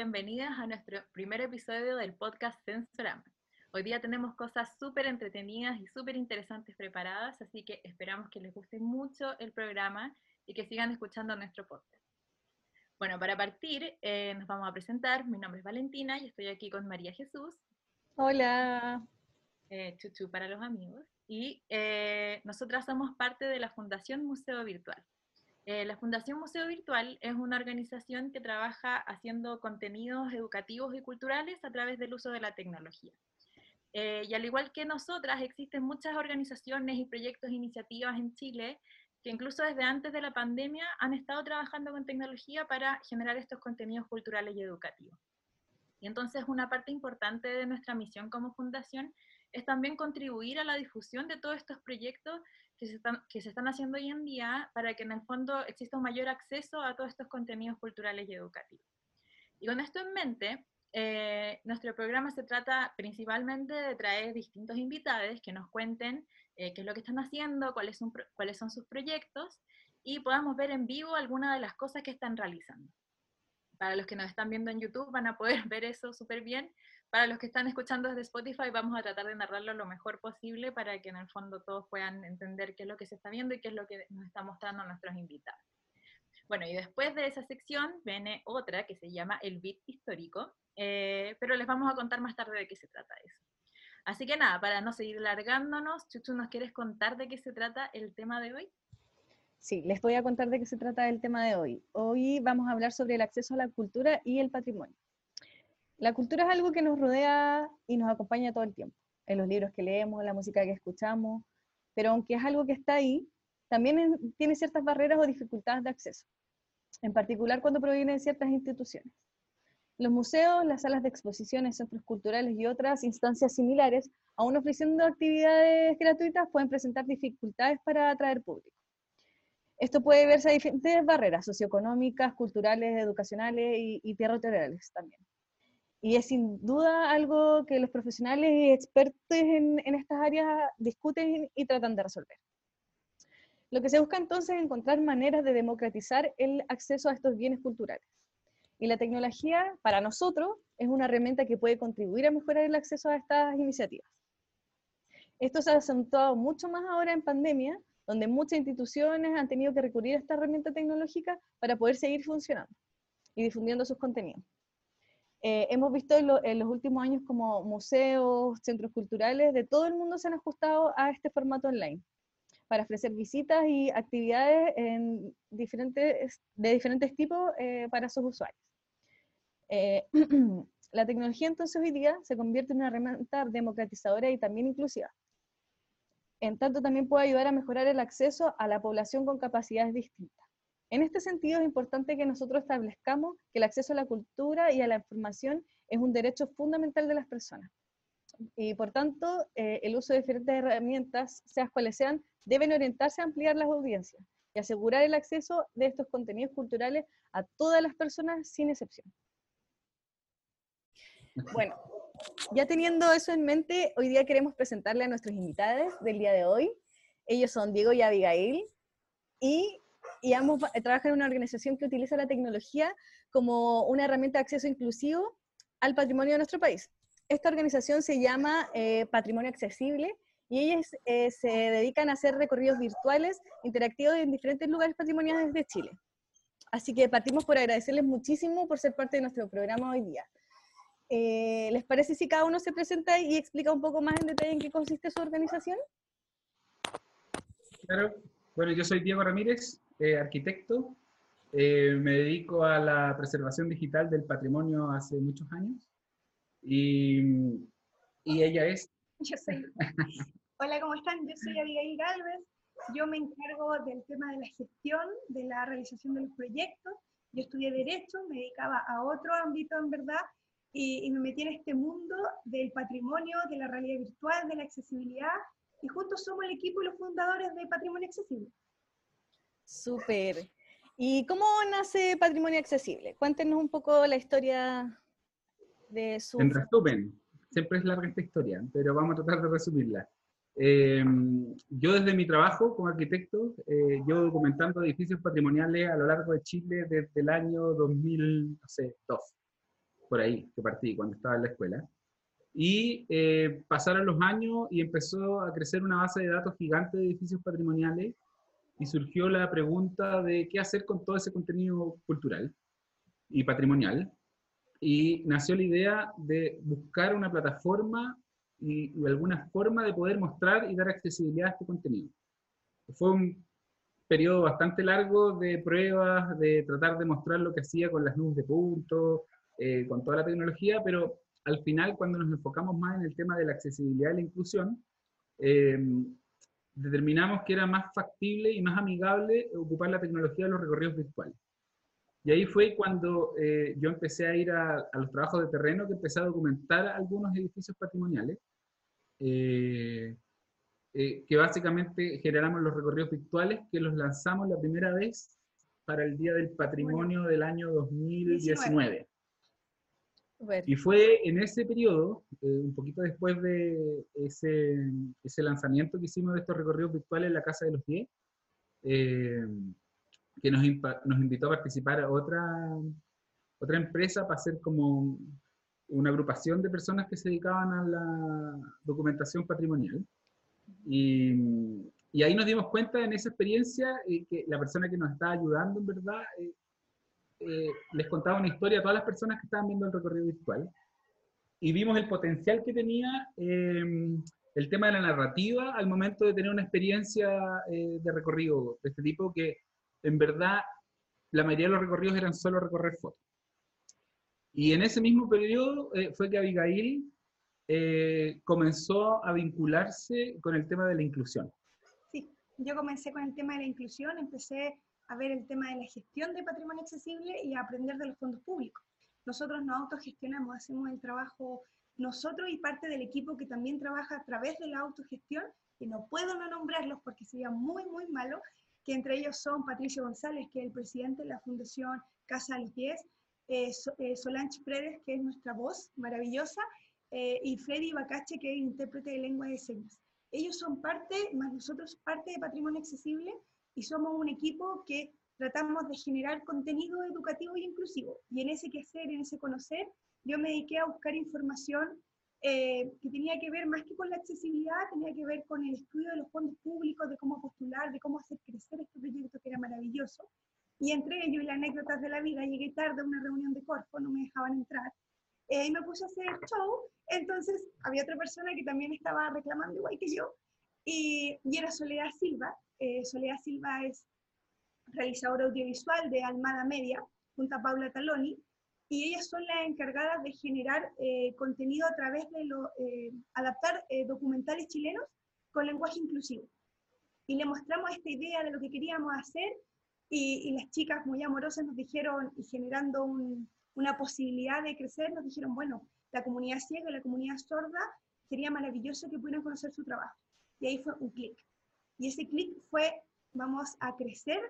bienvenidas a nuestro primer episodio del podcast Sensorama. Hoy día tenemos cosas súper entretenidas y súper interesantes preparadas, así que esperamos que les guste mucho el programa y que sigan escuchando nuestro podcast. Bueno, para partir, eh, nos vamos a presentar. Mi nombre es Valentina y estoy aquí con María Jesús. Hola. Eh, chuchu para los amigos. Y eh, nosotras somos parte de la Fundación Museo Virtual. Eh, la Fundación Museo Virtual es una organización que trabaja haciendo contenidos educativos y culturales a través del uso de la tecnología. Eh, y al igual que nosotras, existen muchas organizaciones y proyectos e iniciativas en Chile que incluso desde antes de la pandemia han estado trabajando con tecnología para generar estos contenidos culturales y educativos. Y entonces una parte importante de nuestra misión como fundación es también contribuir a la difusión de todos estos proyectos que se, están, que se están haciendo hoy en día para que en el fondo exista un mayor acceso a todos estos contenidos culturales y educativos. Y con esto en mente, eh, nuestro programa se trata principalmente de traer distintos invitados que nos cuenten eh, qué es lo que están haciendo, cuáles son, sus proyectos y podamos ver en vivo algunas de las cosas que están realizando. Para los que nos están viendo en YouTube van a poder ver eso súper bien, para los que están escuchando desde Spotify, vamos a tratar de narrarlo lo mejor posible para que en el fondo todos puedan entender qué es lo que se está viendo y qué es lo que nos está mostrando nuestros invitados. Bueno, y después de esa sección viene otra que se llama el bit histórico, eh, pero les vamos a contar más tarde de qué se trata eso. Así que nada, para no seguir largándonos, Chuchu, ¿nos quieres contar de qué se trata el tema de hoy? Sí, les voy a contar de qué se trata el tema de hoy. Hoy vamos a hablar sobre el acceso a la cultura y el patrimonio. La cultura es algo que nos rodea y nos acompaña todo el tiempo, en los libros que leemos, en la música que escuchamos, pero aunque es algo que está ahí, también tiene ciertas barreras o dificultades de acceso, en particular cuando proviene de ciertas instituciones. Los museos, las salas de exposiciones, centros culturales y otras instancias similares, aún ofreciendo actividades gratuitas, pueden presentar dificultades para atraer público. Esto puede verse a diferentes barreras socioeconómicas, culturales, educacionales y, y territoriales también. Y es sin duda algo que los profesionales y expertos en, estas áreas discuten y tratan de resolver. Lo que se busca entonces es encontrar maneras de democratizar el acceso a estos bienes culturales. Y la tecnología, para nosotros, es una herramienta que puede contribuir a mejorar el acceso a estas iniciativas. Esto se ha acentuado mucho más ahora en pandemia, donde muchas instituciones han tenido que recurrir a esta herramienta tecnológica para poder seguir funcionando y difundiendo sus contenidos. Eh, hemos visto en, los últimos años como museos, centros culturales de todo el mundo se han ajustado a este formato online para ofrecer visitas y actividades de diferentes tipos eh, para sus usuarios. Eh, la tecnología entonces hoy día se convierte en una herramienta democratizadora y también inclusiva. En tanto también puede ayudar a mejorar el acceso a la población con capacidades distintas. En este sentido, es importante que nosotros establezcamos que el acceso a la cultura y a la información es un derecho fundamental de las personas. Y por tanto, eh, el uso de diferentes herramientas, sean cuales sean, deben orientarse a ampliar las audiencias y asegurar el acceso de estos contenidos culturales a todas las personas sin excepción. Bueno, ya teniendo eso en mente, hoy día queremos presentarle a nuestros invitados del día de hoy. Ellos son Diego y Abigail, y y ambos trabajan en una organización que utiliza la tecnología como una herramienta de acceso inclusivo al patrimonio de nuestro país. Esta organización se llama eh, Patrimonio Accesible y ellos eh, se dedican a hacer recorridos virtuales interactivos en diferentes lugares patrimoniales de Chile. Así que partimos por agradecerles muchísimo por ser parte de nuestro programa hoy día. Eh, ¿Les parece si cada uno se presenta y explica un poco más en detalle en qué consiste su organización? Claro. Bueno, yo soy Diego Ramírez, eh, arquitecto. Me dedico a la preservación digital del patrimonio hace muchos años. Y, y ella es... Yo soy. Hola, ¿cómo están? Yo soy Abigail Galvez. Yo me encargo del tema de la gestión, de la realización de los proyectos. Yo estudié Derecho, me dedicaba a otro ámbito en verdad, y, y, me metí en este mundo del patrimonio, de la realidad virtual, de la accesibilidad, y juntos somos el equipo y los fundadores de Patrimonio Accesible. Súper. ¿Y cómo nace Patrimonio Accesible? Cuéntenos un poco la historia de su... En resumen, siempre es larga esta historia, pero vamos a tratar de resumirla. Eh, yo desde mi trabajo como arquitecto eh, llevo documentando edificios patrimoniales a lo largo de Chile desde el año 2002. por ahí que partí cuando estaba en la escuela. Y eh, pasaron los años y empezó a crecer una base de datos gigante de edificios patrimoniales y surgió la pregunta de qué hacer con todo ese contenido cultural y patrimonial. Y nació la idea de buscar una plataforma y, y alguna forma de poder mostrar y dar accesibilidad a este contenido. Fue un periodo bastante largo de pruebas, de tratar de mostrar lo que hacía con las nubes de puntos, eh, con toda la tecnología, pero al final cuando nos enfocamos más en el tema de la accesibilidad y la inclusión, eh, determinamos que era más factible y más amigable ocupar la tecnología de los recorridos virtuales. Y ahí fue cuando eh, yo empecé a ir a, a, los trabajos de terreno, que empecé a documentar algunos edificios patrimoniales. Eh, eh, que básicamente generamos los recorridos virtuales que los lanzamos la primera vez para el Día del Patrimonio del año 2019. Y fue en ese periodo, eh, un poquito después de ese, ese, lanzamiento que hicimos de estos recorridos virtuales en la Casa de los Diez, eh, que nos, nos, invitó a participar a otra, otra empresa para hacer como una agrupación de personas que se dedicaban a la documentación patrimonial. Y, y, ahí nos dimos cuenta en esa experiencia eh, que la persona que nos estaba ayudando, en verdad, eh, eh, les contaba una historia a todas las personas que estaban viendo el recorrido virtual. Y vimos el potencial que tenía em, el tema de la narrativa al momento de tener una experiencia eh, de recorrido de este tipo, que en verdad la mayoría de los recorridos eran solo recorrer fotos. Y en ese mismo periodo eh, fue que Abigail eh, comenzó a vincularse con el tema de la inclusión. Sí, yo comencé con el tema de la inclusión, empecé a ver el tema de la gestión de patrimonio accesible y a aprender de los fondos públicos. Nosotros nos autogestionamos, hacemos el trabajo nosotros y parte del equipo que también trabaja a través de la autogestión, que no puedo no nombrarlos porque sería muy, muy malo, que entre ellos son Patricio González, que es el presidente de la Fundación Casa de los Diez, eh, eh, Solange Pérez, que es nuestra voz maravillosa, eh, y Freddy Bacache, que es intérprete de lengua de señas. Ellos son parte, más nosotros parte de Patrimonio Accesible, y somos un equipo que tratamos de generar contenido educativo y inclusivo. Y en ese quehacer, en ese conocer, yo me dediqué a buscar información eh, que tenía que ver más que con la accesibilidad, tenía que ver con el estudio de los fondos públicos, de cómo postular, de cómo hacer crecer este proyecto que era maravilloso. Y entre ellos las anécdotas de la vida, llegué tarde a una reunión de Corfo, no me dejaban entrar, eh, y me puse a hacer show, entonces había otra persona que también estaba reclamando igual que yo, y, y era Soledad Silva. Eh, Soledad Silva es realizadora audiovisual de Almada Media, junto a Paula Taloni, y ellas son las encargadas de generar eh, contenido a través de lo, eh, adaptar eh, documentales chilenos con lenguaje inclusivo. Y le mostramos esta idea de lo que queríamos hacer, y, y las chicas muy amorosas nos dijeron, y generando un, una posibilidad de crecer, nos dijeron, bueno, la comunidad ciega y la comunidad sorda, sería maravilloso que pudieran conocer su trabajo. Y ahí fue un clic. Y ese clic fue, vamos a crecer,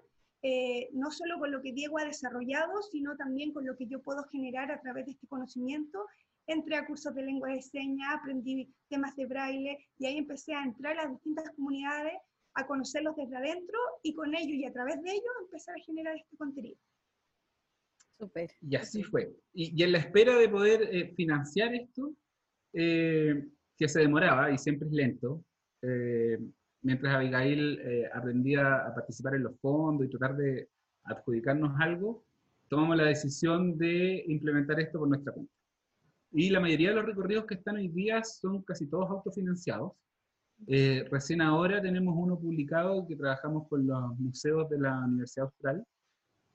eh, no solo con lo que Diego ha desarrollado, sino también con lo que yo puedo generar a través de este conocimiento. Entré a cursos de lengua de señas, aprendí temas de braille y ahí empecé a entrar a las distintas comunidades, a conocerlos desde adentro y con ellos y a través de ellos empezar a generar este contenido. Y así fue. Y, y, en la espera de poder eh, financiar esto, eh, que se demoraba y siempre es lento, eh, mientras Abigail eh, aprendía a participar en los fondos y tratar de adjudicarnos algo, tomamos la decisión de implementar esto por nuestra cuenta. Y la mayoría de los recorridos que están hoy día son casi todos autofinanciados. Eh, recién ahora tenemos uno publicado que trabajamos con los museos de la Universidad Austral,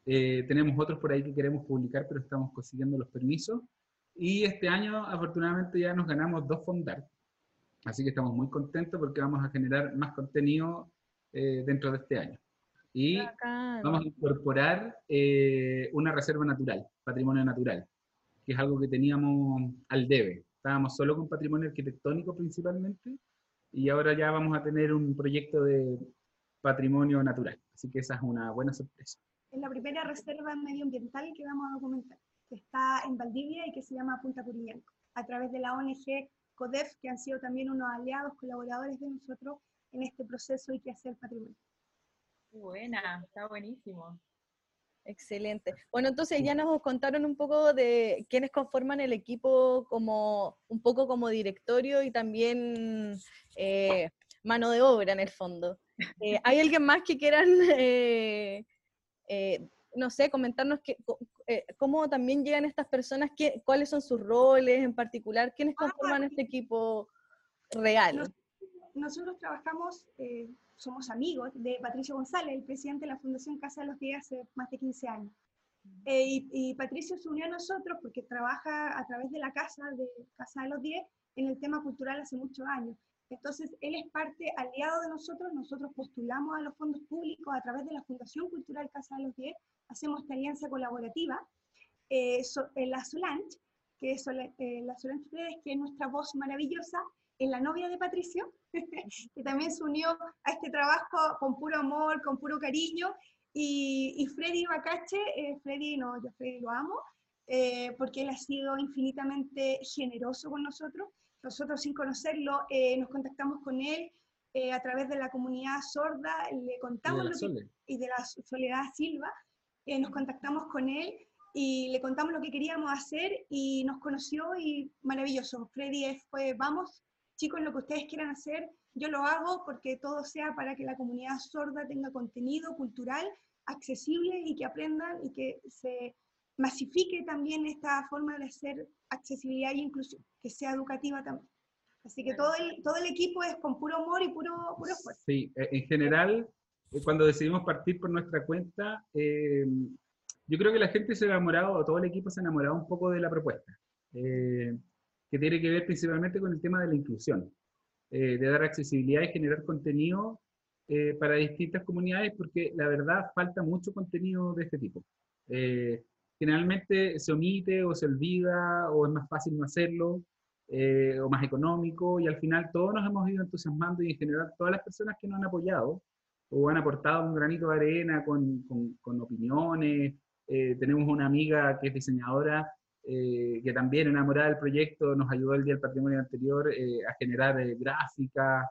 eh, tenemos otros por ahí que queremos publicar, pero estamos consiguiendo los permisos. Y este año, afortunadamente, ya nos ganamos dos fondar. Así que estamos muy contentos porque vamos a generar más contenido eh, dentro de este año. Y vamos a incorporar eh, una reserva natural, patrimonio natural, que es algo que teníamos al debe. Estábamos solo con patrimonio arquitectónico principalmente, y ahora ya vamos a tener un proyecto de patrimonio natural. Así que esa es una buena sorpresa es la primera reserva medioambiental que vamos a documentar, que está en Valdivia y que se llama Punta Curiñanco, a través de la ONG CODEF, que han sido también unos aliados, colaboradores de nosotros en este proceso y que hacer patrimonio. Buena, está buenísimo. Excelente. Bueno, entonces ya nos contaron un poco de quiénes conforman el equipo como un poco como directorio y también eh, mano de obra en el fondo. Eh, ¿Hay alguien más que quieran, eh, no sé, comentarnos que, cómo también llegan estas personas, qué, cuáles son sus roles en particular, quiénes ah, conforman este equipo real? nosotros trabajamos somos amigos de Patricio González, el presidente de la Fundación Casa de los Diez hace más de 15 años. Eh, y, Patricio se unió a nosotros porque trabaja a través de la Casa de Casa de los Diez en el tema cultural hace muchos años. Entonces, él es parte aliado de nosotros, nosotros postulamos a los fondos públicos a través de la Fundación Cultural Casa de los Diez, hacemos esta alianza colaborativa. Eh, la Solange, que es eh, la Solange Fredes, que es nuestra voz maravillosa, es la novia de Patricio, que también se unió a este trabajo con puro amor, con puro cariño. Y, Freddy Bacache, eh, Freddy, no, yo Freddy lo amo, eh, porque él ha sido infinitamente generoso con nosotros. Nosotros sin conocerlo eh, nos contactamos con él a través de la comunidad sorda, le contamos y de la, y de la Soledad Silva, nos contactamos con él y le contamos lo que queríamos hacer y nos conoció y maravilloso. Freddy fue, vamos, chicos, lo que ustedes quieran hacer, yo lo hago porque todo sea para que la comunidad sorda tenga contenido cultural accesible y que aprendan y que se masifique también esta forma de hacer accesibilidad e inclusión, que sea educativa también. Así que todo el, todo el equipo es con puro amor y puro, puro esfuerzo. Sí, eh, en general, eh, cuando decidimos partir por nuestra cuenta, eh, yo creo que la gente se ha enamorado, o todo el equipo se ha enamorado un poco de la propuesta que tiene que ver principalmente con el tema de la inclusión, eh, de dar accesibilidad y generar contenido eh, para distintas comunidades, porque la verdad falta mucho contenido de este tipo. Eh, generalmente se omite o se olvida o es más fácil no hacerlo o más económico y al final todos nos hemos ido entusiasmando y en general todas las personas que nos han apoyado o han aportado un granito de arena con, con, con opiniones. tenemos una amiga que es diseñadora eh, que también enamorada del proyecto nos ayudó el Día del Patrimonio anterior eh, a generar eh, gráfica.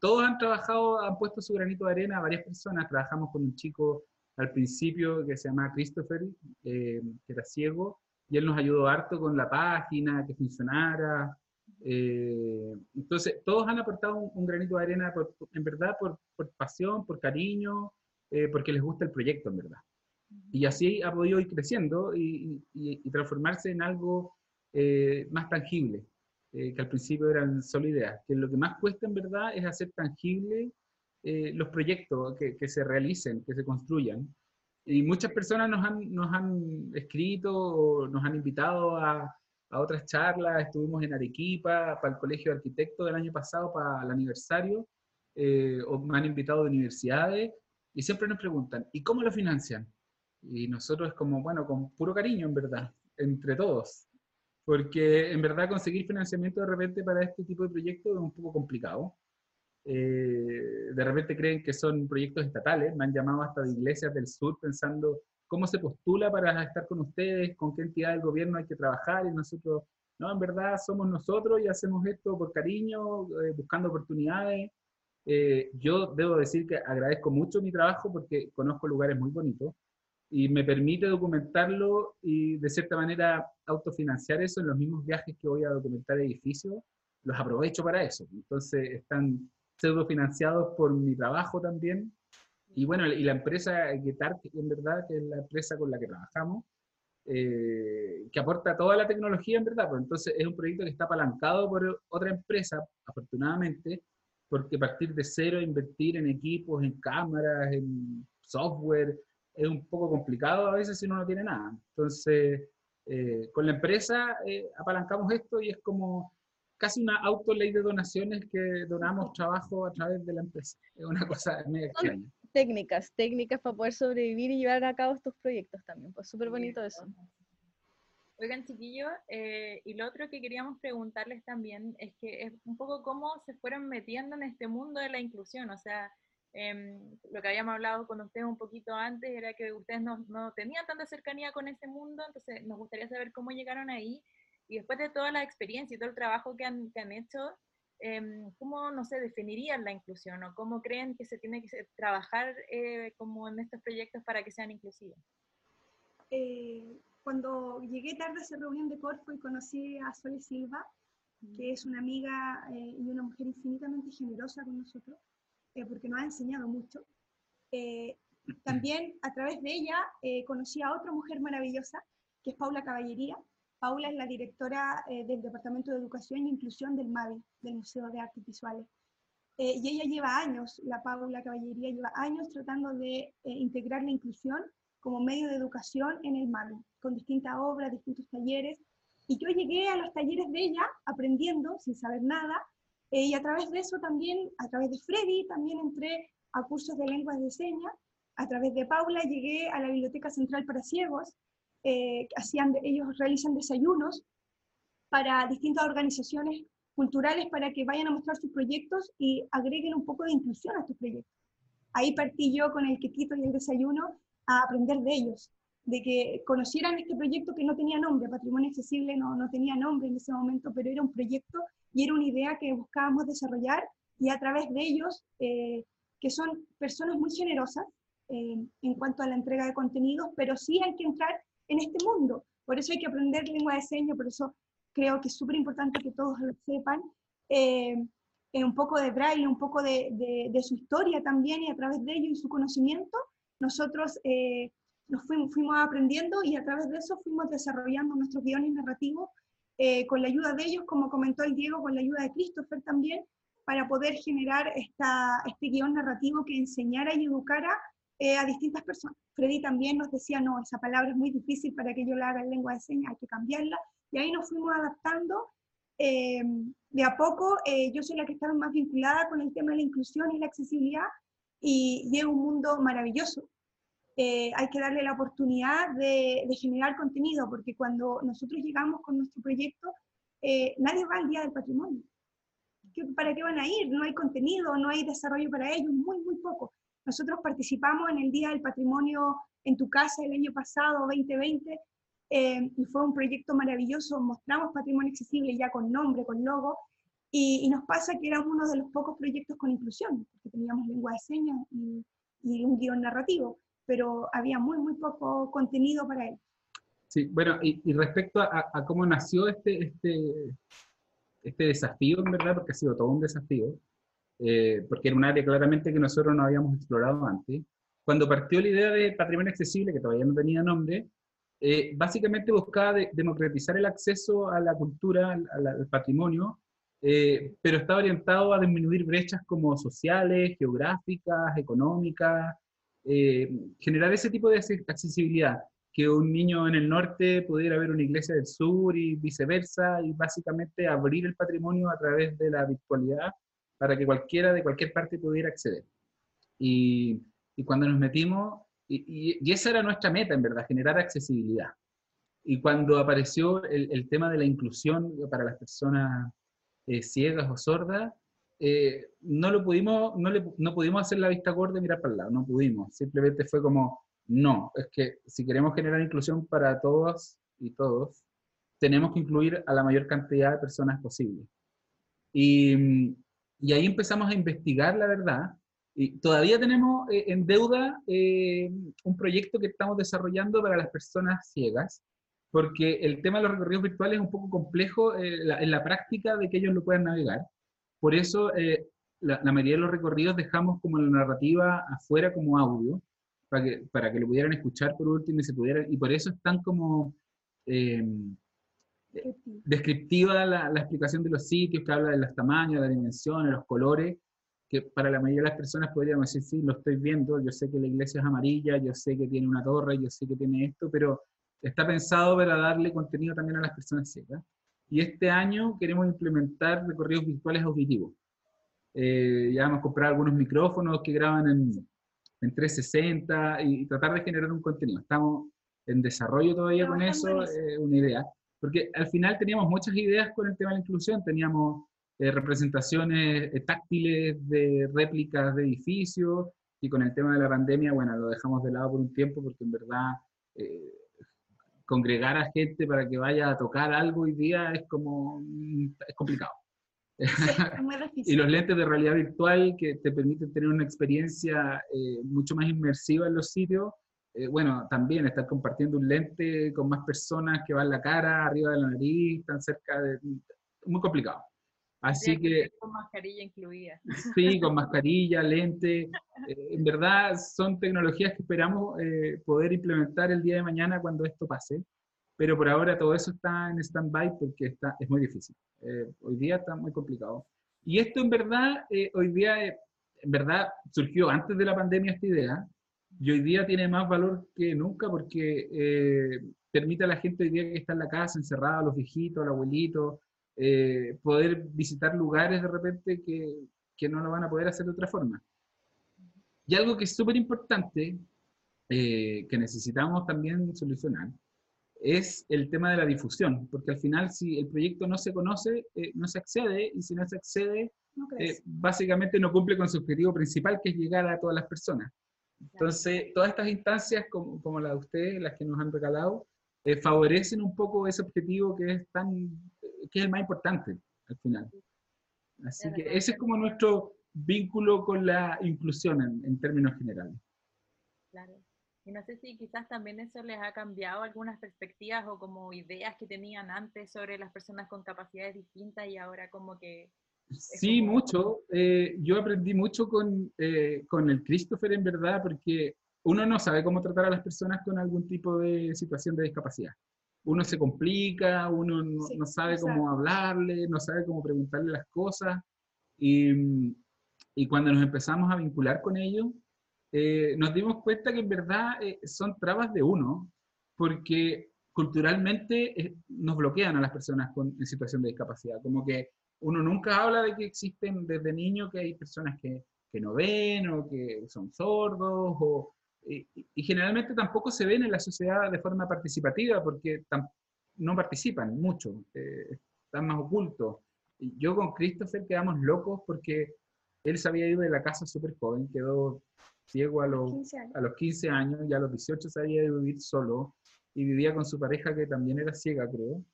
todos han trabajado, han puesto su granito de arena, varias personas. Trabajamos con un chico al principio que se llama Christopher, que era ciego, y él nos ayudó harto con la página, que funcionara. entonces, todos han aportado un, granito de arena, en verdad, por, por pasión, por cariño, porque les gusta el proyecto, en verdad. Y así ha podido ir creciendo y, transformarse en algo eh, más tangible, eh, que al principio eran solo ideas. Que lo que más cuesta en verdad es hacer tangible eh, los proyectos que, se realicen, que se construyan. Y muchas personas nos han, nos han escrito nos han invitado a, a otras charlas. Estuvimos en Arequipa para el Colegio de Arquitectos del año pasado, para el aniversario, o me han invitado de universidades y siempre nos preguntan, ¿y cómo lo financian? Y nosotros como, bueno, con puro cariño, en verdad, entre todos. Porque en verdad conseguir financiamiento de repente para este tipo de proyectos es un poco complicado. Eh, de repente creen que son proyectos estatales, me han llamado hasta de iglesias del sur pensando cómo se postula para estar con ustedes, con qué entidad del gobierno hay que trabajar y nosotros, no, en verdad somos nosotros y hacemos esto por cariño, eh, buscando oportunidades. Eh, yo debo decir que agradezco mucho mi trabajo porque conozco lugares muy bonitos y me permite documentarlo y de cierta manera autofinanciar eso en los mismos viajes que voy a documentar edificios, los aprovecho para eso. Entonces están pseudo financiados por mi trabajo también. Y bueno, y la empresa Getar, en verdad, que es la empresa con la que trabajamos, eh, que aporta toda la tecnología, en verdad. Pues entonces es un proyecto que está apalancado por otra empresa, afortunadamente, porque partir de cero, invertir en equipos, en cámaras, en software, es un poco complicado a veces si uno no tiene nada. Entonces, eh, con la empresa eh, apalancamos esto y es como casi una auto ley de donaciones que donamos trabajo a través de la empresa. Es una cosa medio extraña. Técnicas, técnicas para poder sobrevivir y llevar a cabo estos proyectos también. Pues súper bonito eso. Oigan, chiquillos, eh, y lo otro que queríamos preguntarles también es que es un poco cómo se fueron metiendo en este mundo de la inclusión, o sea, Em, lo que habíamos hablado con ustedes un poquito antes era que ustedes no, no, tenían tanta cercanía con ese mundo, entonces nos gustaría saber cómo llegaron ahí y después de toda la experiencia y todo el trabajo que han, que han hecho, em, ¿cómo, no sé, definirían la inclusión o cómo creen que se tiene que trabajar eh, como en estos proyectos para que sean inclusivos? Eh, cuando llegué tarde a esa reunión de Corfo y conocí a Sole Silva, que es una amiga eh, y una mujer infinitamente generosa con nosotros, porque nos ha enseñado mucho. también a través de ella conocí a otra mujer maravillosa, que es Paula Caballería, Paula es la directora eh, del Departamento de Educación e Inclusión del MAVI, del Museo de Artes Visuales. Eh, y ella lleva años, la Paula Caballería lleva años tratando de eh, integrar la inclusión como medio de educación en el MAVI, con distintas obras, distintos talleres. Y yo llegué a los talleres de ella aprendiendo sin saber nada, y a través de eso también, a través de Freddy, también entré a cursos de lenguas de señas. A través de Paula llegué a la Biblioteca Central para Ciegos, eh, hacían, ellos realizan desayunos para distintas organizaciones culturales para que vayan a mostrar sus proyectos y agreguen un poco de inclusión a estos proyectos. Ahí partí yo con el quequito y el desayuno a aprender de ellos, de que conocieran este proyecto que no tenía nombre, Patrimonio Accesible no, no tenía nombre en ese momento, pero era un proyecto y era una idea que buscábamos desarrollar y a través de ellos, eh, que son personas muy generosas eh, en cuanto a la entrega de contenidos, pero sí hay que entrar en este mundo. Por eso hay que aprender lengua de señas, por eso creo que es súper importante que todos lo sepan. Eh, un poco de braille, un poco de, su historia también, y a través de ello y su conocimiento, nosotros eh, nos fuimos, aprendiendo y a través de eso fuimos desarrollando nuestros guiones narrativos eh, con la ayuda de ellos, como comentó el Diego, con la ayuda de Christopher también, para poder generar este guion narrativo que enseñara y educara eh, a distintas personas. Freddy también nos decía, no, esa palabra es muy difícil para que yo la haga en lengua de señas, hay que cambiarla. Y ahí nos fuimos adaptando. Eh, de a poco, eh, yo soy la que estaba más vinculada con el tema de la inclusión y la accesibilidad y, es un mundo maravilloso. hay que darle la oportunidad de, de, generar contenido, porque cuando nosotros llegamos con nuestro proyecto, nadie va al Día del Patrimonio. ¿Para qué van a ir? No hay contenido, no hay desarrollo para ellos, muy, muy poco. Nosotros participamos en el Día del Patrimonio en tu casa el año pasado, 2020, eh, y fue un proyecto maravilloso. Mostramos patrimonio accesible ya con nombre, con logo, y, nos pasa que éramos uno de los pocos proyectos con inclusión, porque teníamos lengua de señas y, un guion narrativo, pero había muy, muy poco contenido para él. Sí, bueno, y, respecto a, cómo nació este, este, este desafío, en verdad, porque ha sido todo un desafío, eh, porque era un área claramente que nosotros no habíamos explorado antes. Cuando partió la idea de patrimonio accesible, que todavía no tenía nombre, eh, básicamente buscaba democratizar el acceso a la cultura, al, patrimonio, eh, pero estaba orientado a disminuir brechas como sociales, geográficas, económicas, generar ese tipo de accesibilidad, que un niño en el norte pudiera ver una iglesia del sur y viceversa, y básicamente abrir el patrimonio a través de la virtualidad para que cualquiera de cualquier parte pudiera acceder. Y, y cuando nos metimos, y, y, esa era nuestra meta, en verdad, generar accesibilidad. Y cuando apareció el, el tema de la inclusión para las personas eh, ciegas o sordas, eh, no lo pudimos, no, le, no pudimos hacer la vista gorda y mirar para el lado, no pudimos. Simplemente fue como, no, es que si queremos generar inclusión para todos y todos, tenemos que incluir a la mayor cantidad de personas posible. Y, y ahí empezamos a investigar la verdad. Y todavía tenemos eh, en deuda eh, un proyecto que estamos desarrollando para las personas ciegas, porque el tema de los recorridos virtuales es un poco complejo eh, en la práctica de que ellos lo puedan navegar. Por eso la, mayoría de los recorridos dejamos como la narrativa afuera como audio, para que, para que lo pudieran escuchar por último y se pudieran, y por eso están como descriptiva la, la, explicación de los sitios, que habla de los tamaños, las dimensiones, los colores, que para la mayoría de las personas podríamos decir, sí, lo estoy viendo, yo sé que la iglesia es amarilla, yo sé que tiene una torre, yo sé que tiene esto, pero está pensado para darle contenido también a las personas ciegas. Y este año queremos implementar recorridos virtuales auditivos. Eh, ya vamos a comprar algunos micrófonos que graban en, en 360 y, tratar de generar un contenido. Estamos en desarrollo todavía con eso, eh, una idea. Porque al final teníamos muchas ideas con el tema de la inclusión, teníamos eh, representaciones eh, táctiles de réplicas de edificios, y con el tema de la pandemia, bueno, lo dejamos de lado por un tiempo porque en verdad eh, congregar a gente para que vaya a tocar algo hoy día es como, mm, es complicado. y los lentes de realidad virtual que te permiten tener una experiencia eh, mucho más inmersiva en los sitios. Eh, bueno, también estar compartiendo un lente con más personas que van la cara, arriba de la nariz, tan cerca de... Muy complicado. Así que... Con mascarilla incluida. Sí, con mascarilla, lente. Eh, en verdad son tecnologías que esperamos poder implementar el día de mañana cuando esto pase pero por ahora todo eso está en stand-by porque está, es muy difícil. Eh, hoy día está muy complicado. Y esto en verdad, eh, hoy día, eh, en verdad, surgió antes de la pandemia esta idea, y hoy día tiene más valor que nunca porque permite a la gente hoy día que está en la casa, encerrada, a los viejitos, al abuelito, poder visitar lugares de repente que, que, no lo van a poder hacer de otra forma. Y algo que es súper importante, que necesitamos también solucionar, es el tema de la difusión, porque al final si el proyecto no se conoce, eh, no se accede, y si no se accede, eh, básicamente no cumple con su objetivo principal, que es llegar a todas las personas. Entonces, todas estas instancias, como, como la de ustedes, las que nos han regalado, eh, favorecen un poco ese objetivo que es, tan, que es el más importante al final. Así que ese es como nuestro vínculo con la inclusión en, en términos generales. Claro. Y no sé si quizás también eso les ha cambiado algunas perspectivas o como ideas que tenían antes sobre las personas con capacidades distintas y ahora como que... Sí, mucho. Eh, yo aprendí mucho con, eh, con el Christopher en verdad porque uno no sabe cómo tratar a las personas con algún tipo de situación de discapacidad. Uno se complica, uno no, sabe cómo hablarle, no sabe cómo preguntarle las cosas. Y, y cuando nos empezamos a vincular con ellos, eh, nos dimos cuenta que en verdad eh, son trabas de uno, porque culturalmente eh, nos bloquean a las personas con, en situación de discapacidad. Como que uno nunca habla de que existen desde niño que hay personas que, que no ven o que son sordos, o, y, generalmente tampoco se ven en la sociedad de forma participativa porque no participan mucho, están más ocultos. Yo con Christopher quedamos locos porque él se había ido de la casa súper joven, quedó ciego a los, 15 a los 15 años, ya a los 18 se había vivir solo y vivía con su pareja que también era ciega, creo.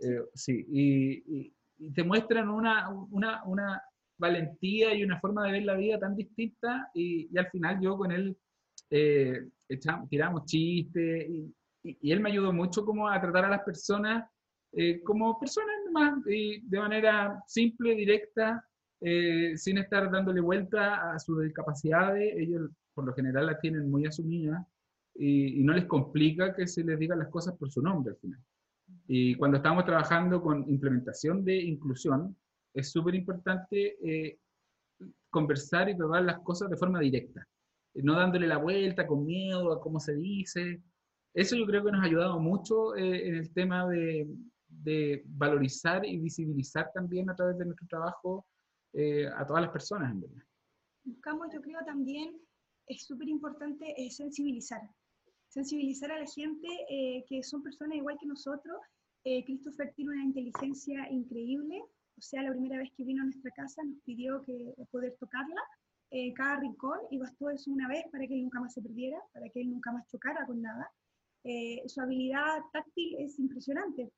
Eh, sí, y, te muestran una, una, una, valentía y una forma de ver la vida tan distinta y, y al final yo con él eh, tiramos chistes y, y, él me ayudó mucho como a tratar a las personas eh, como personas más, de manera simple, directa, eh, sin estar dándole vuelta a sus discapacidades, ellos por lo general la tienen muy asumida y, no les complica que se les digan las cosas por su nombre al final. Y cuando estamos trabajando con implementación de inclusión, es súper importante eh, conversar y tratar las cosas de forma directa, no dándole la vuelta con miedo a cómo se dice. Eso yo creo que nos ha ayudado mucho eh, en el tema de, de valorizar y visibilizar también a través de nuestro trabajo eh, a todas las personas, en verdad. Buscamos, yo creo también, es súper importante eh, sensibilizar. Sensibilizar a la gente eh, que son personas igual que nosotros. Christopher tiene una inteligencia increíble, o sea, la primera vez que vino a nuestra casa nos pidió que poder tocarla, cada rincón, y bastó eso una vez para que él nunca más se perdiera, para que él nunca más chocara con nada. su habilidad táctil es impresionante.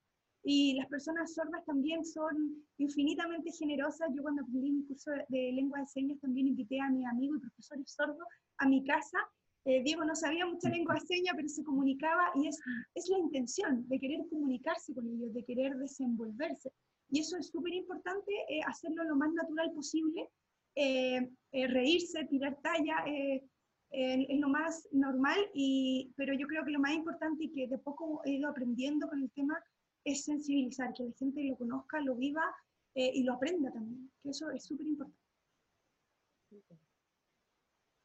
Y las personas sordas también son infinitamente generosas. Yo cuando aprendí mi curso de, lengua de señas también invité a mi amigo y profesor sordo a mi casa. Eh, Diego no sabía mucha lengua de señas, pero se comunicaba y es, es la intención de querer comunicarse con ellos, de querer desenvolverse. Y eso es súper importante, eh, hacerlo lo más natural posible, eh, reírse, tirar talla, es lo más normal, y, pero yo creo que lo más importante y que de poco he ido aprendiendo con el tema es sensibilizar, que la gente lo conozca, lo viva eh, y lo aprenda también, que eso es súper importante.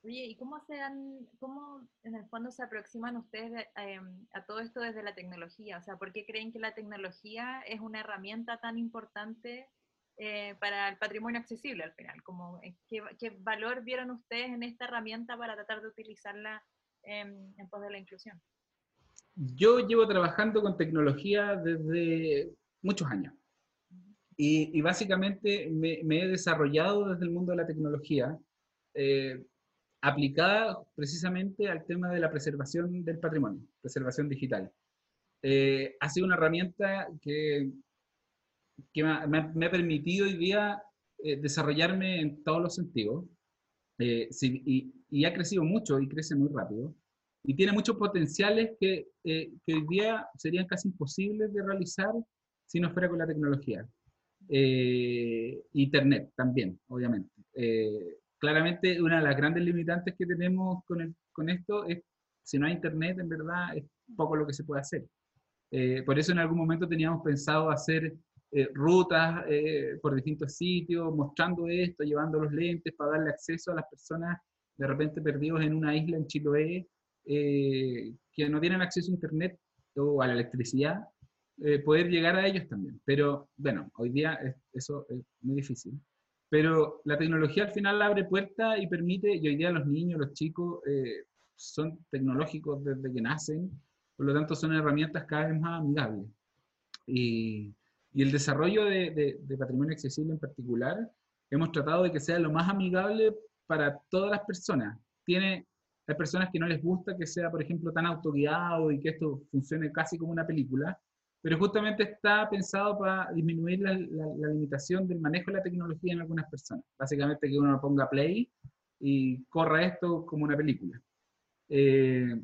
Oye, ¿y cómo se dan, cómo en el fondo se aproximan ustedes em, a todo esto desde la tecnología? O sea, ¿por qué creen que la tecnología es una herramienta tan importante eh, para el patrimonio accesible al final? Como, eh, ¿qué, ¿qué, valor vieron ustedes en esta herramienta para tratar de utilizarla en pos de la inclusión? Yo llevo trabajando con tecnología desde muchos años. Y, básicamente me, he desarrollado desde el mundo de la tecnología, eh, aplicada precisamente al tema de la preservación del patrimonio, preservación digital. Eh, ha sido una herramienta que me, ha permitido hoy día eh, desarrollarme en todos los sentidos. Eh, y, y, ha crecido mucho y crece muy rápido. Y tiene muchos potenciales que, que hoy día serían casi imposibles de realizar si no fuera con la tecnología. Internet también, obviamente. Claramente, una de las grandes limitantes que tenemos con, esto es si no hay Internet, en verdad, es poco lo que se puede hacer. Eh, por eso en algún momento teníamos pensado hacer eh, rutas eh, por distintos sitios, mostrando esto, llevando los lentes para darle acceso a las personas de repente perdidos en una isla en Chiloé, que no tienen acceso a Internet o a la electricidad, poder llegar a ellos también. Pero bueno, hoy día eso es muy difícil. Pero la tecnología al final abre puertas y permite, y hoy día los niños, los chicos, son tecnológicos desde que nacen, por lo tanto son herramientas cada vez más amigables. Y, y el desarrollo de, de, patrimonio accesible en particular, hemos tratado de que sea lo más amigable para todas las personas. Tiene, hay personas que no les gusta que sea, por ejemplo, tan autoguiado y que esto funcione casi como una película, pero justamente está pensado para disminuir la, la, limitación del manejo de la tecnología en algunas personas. Básicamente que uno ponga play y corra esto como una película. Eh,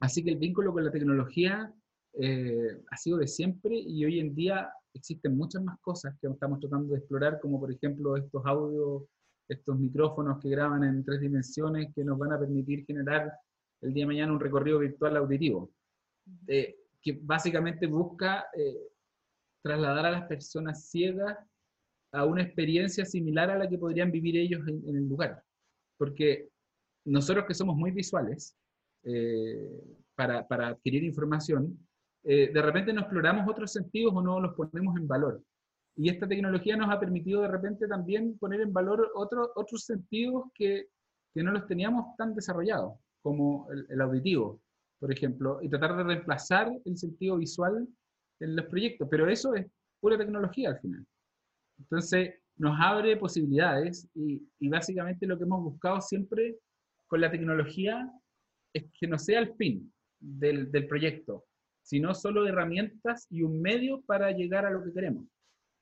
así que el vínculo con la tecnología eh, ha sido de siempre y hoy en día existen muchas más cosas que estamos tratando de explorar, como por ejemplo estos audios, estos micrófonos que graban en tres dimensiones que nos van a permitir generar el día de mañana un recorrido virtual auditivo, eh, que básicamente busca trasladar a las personas ciegas a una experiencia similar a la que podrían vivir ellos en, el lugar. Porque nosotros que somos muy visuales, eh, para, para, adquirir información, eh, de repente no exploramos otros sentidos o no los ponemos en valor. Y esta tecnología nos ha permitido de repente también poner en valor otro, otros sentidos que, que no los teníamos tan desarrollados, como el, auditivo, por ejemplo, y tratar de reemplazar el sentido visual en los proyectos. Pero eso es pura tecnología al final. Entonces, nos abre posibilidades y, y básicamente lo que hemos buscado siempre con la tecnología es que no sea el fin del, del proyecto, sino solo herramientas y un medio para llegar a lo que queremos.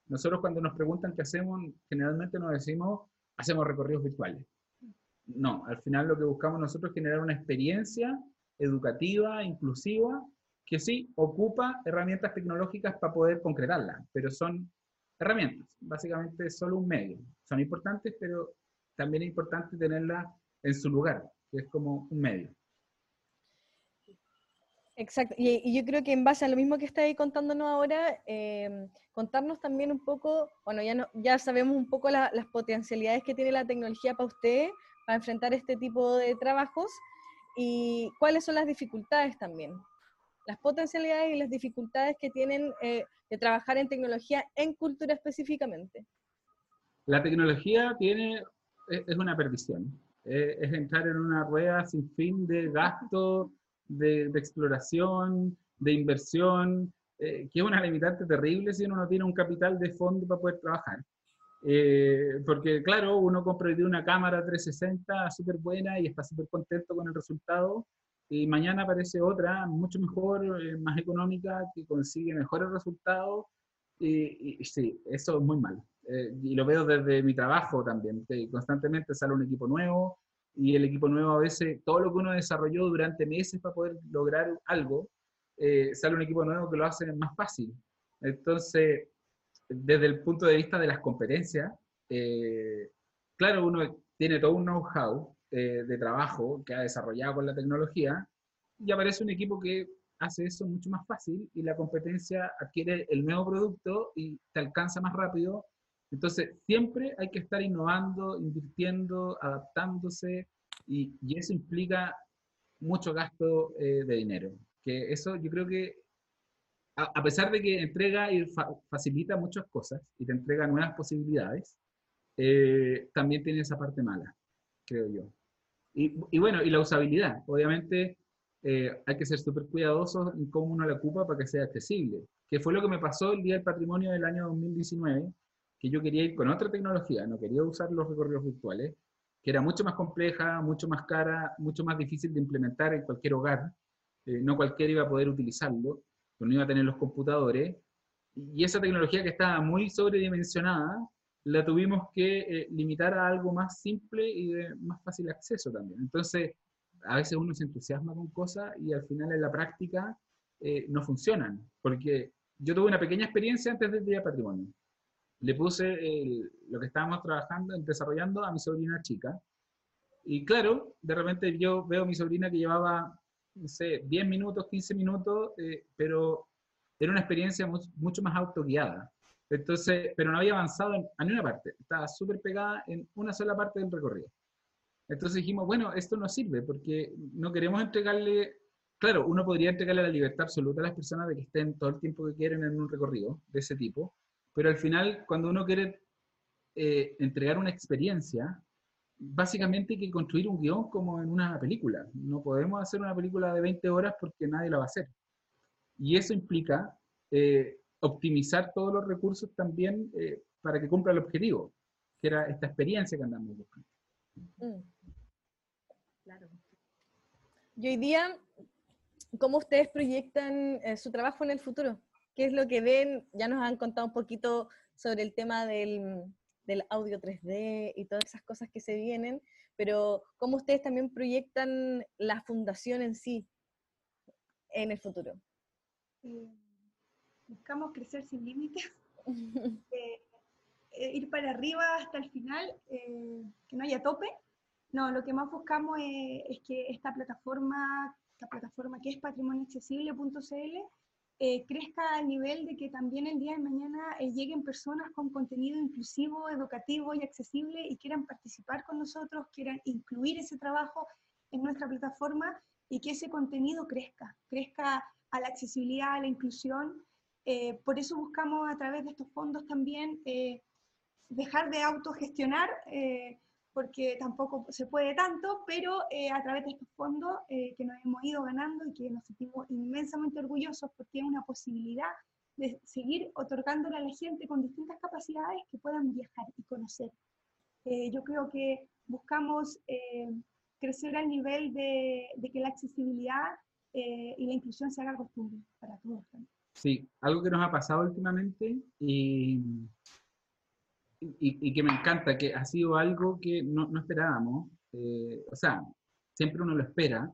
Nosotros cuando nos preguntan qué hacemos, generalmente nos decimos, hacemos recorridos virtuales. No, al final lo que buscamos nosotros es generar una experiencia educativa, inclusiva, que sí ocupa herramientas tecnológicas para poder concretarla, pero son herramientas, básicamente solo un medio. Son importantes, pero también es importante tenerla en su lugar, que es como un medio. Exacto, y, yo creo que en base a lo mismo que estáis contándonos ahora, em, contarnos también un poco, bueno, ya, no, ya sabemos un poco las potencialidades que tiene la tecnología para usted, para enfrentar este tipo de trabajos, y cuáles son las dificultades también, las potencialidades y las dificultades que tienen eh, de trabajar en tecnología en cultura específicamente. La tecnología tiene, es una perdición, es entrar en una rueda sin fin de gasto de, exploración, de inversión, eh, que es una limitante terrible si uno no tiene un capital de fondo para poder trabajar. Eh, porque claro, uno compra una cámara 360 súper buena y está súper contento con el resultado, y mañana aparece otra mucho mejor, eh, más económica, que consigue mejores resultados, y, y, sí, eso es muy mal. y lo veo desde mi trabajo también, que constantemente sale un equipo nuevo, y el equipo nuevo a veces, todo lo que uno desarrolló durante meses para poder lograr algo, eh, sale un equipo nuevo que lo hace más fácil. Entonces, desde el punto de vista de las competencias, eh, claro, uno tiene todo un know-how eh, de trabajo que ha desarrollado con la tecnología y aparece un equipo que hace eso mucho más fácil y la competencia adquiere el nuevo producto y te alcanza más rápido entonces, siempre hay que estar innovando, invirtiendo, adaptándose, y, eso implica mucho gasto eh, de dinero. Que eso yo creo que, a, pesar de que entrega y facilita muchas cosas y te entrega nuevas posibilidades, eh, también tiene esa parte mala, creo yo. Y, bueno, y la usabilidad. Obviamente eh, hay que ser súper cuidadosos en cómo uno la ocupa para que sea accesible. Que fue lo que me pasó el Día del Patrimonio del año 2019 que yo quería ir con otra tecnología, no quería usar los recorridos virtuales, que era mucho más compleja, mucho más cara, mucho más difícil de implementar en cualquier hogar. Eh, no cualquiera iba a poder utilizarlo, no iba a tener los computadores. y esa tecnología que estaba muy sobredimensionada, la tuvimos que eh, limitar a algo más simple y de más fácil acceso también. Entonces, a veces uno se entusiasma con cosas y al final en la práctica eh, no funcionan, porque yo tuve una pequeña experiencia antes del Día Patrimonio. Le puse lo que estábamos trabajando, desarrollando a mi sobrina chica, y claro, de repente yo veo a mi sobrina que llevaba, no sé, 10 minutos, 15 minutos, eh, pero era una experiencia mucho, más autoguiada. Entonces, pero no había avanzado en, en una parte, estaba súper pegada en una sola parte del recorrido. Entonces dijimos, bueno, esto no sirve porque no queremos entregarle, claro, uno podría entregarle la libertad absoluta a las personas de que estén todo el tiempo que quieren en un recorrido de ese tipo, pero al final, cuando uno quiere eh, entregar una experiencia, básicamente hay que construir un guion como en una película. No podemos hacer una película de 20 horas porque nadie la va a hacer. Y eso implica eh, optimizar todos los recursos también eh, para que cumpla el objetivo, que era esta experiencia que andamos buscando. Mm. Claro. Y hoy día, ¿cómo ustedes proyectan eh, su trabajo en el futuro? ¿Qué es lo que ven? Ya nos han contado un poquito sobre el tema del, del audio 3D y todas esas cosas que se vienen, pero ¿cómo ustedes también proyectan la fundación en sí en el futuro? Eh, buscamos crecer sin límites, eh, eh, ir para arriba hasta el final, que no haya tope. No, lo que más buscamos es, que esta plataforma, esta plataforma que es patrimoniaccesible.cl, crezca al nivel de que también el día de mañana lleguen personas con contenido inclusivo, educativo y accesible y quieran participar con nosotros, quieran incluir ese trabajo en nuestra plataforma y que ese contenido crezca, crezca a la accesibilidad, a la inclusión. Eh, por eso buscamos a través de estos fondos también eh, dejar de autogestionar, eh, porque tampoco se puede tanto, pero a través de estos fondos que nos hemos ido ganando y que nos sentimos inmensamente orgullosos porque es una posibilidad de seguir otorgándole a la gente con distintas capacidades que puedan viajar y conocer. yo creo que buscamos crecer al nivel de, de que la accesibilidad eh, y la inclusión se haga costumbre para todos. Sí, algo que nos ha pasado últimamente y, y, que me encanta, que ha sido algo que no, no esperábamos, eh, o sea, siempre uno lo espera,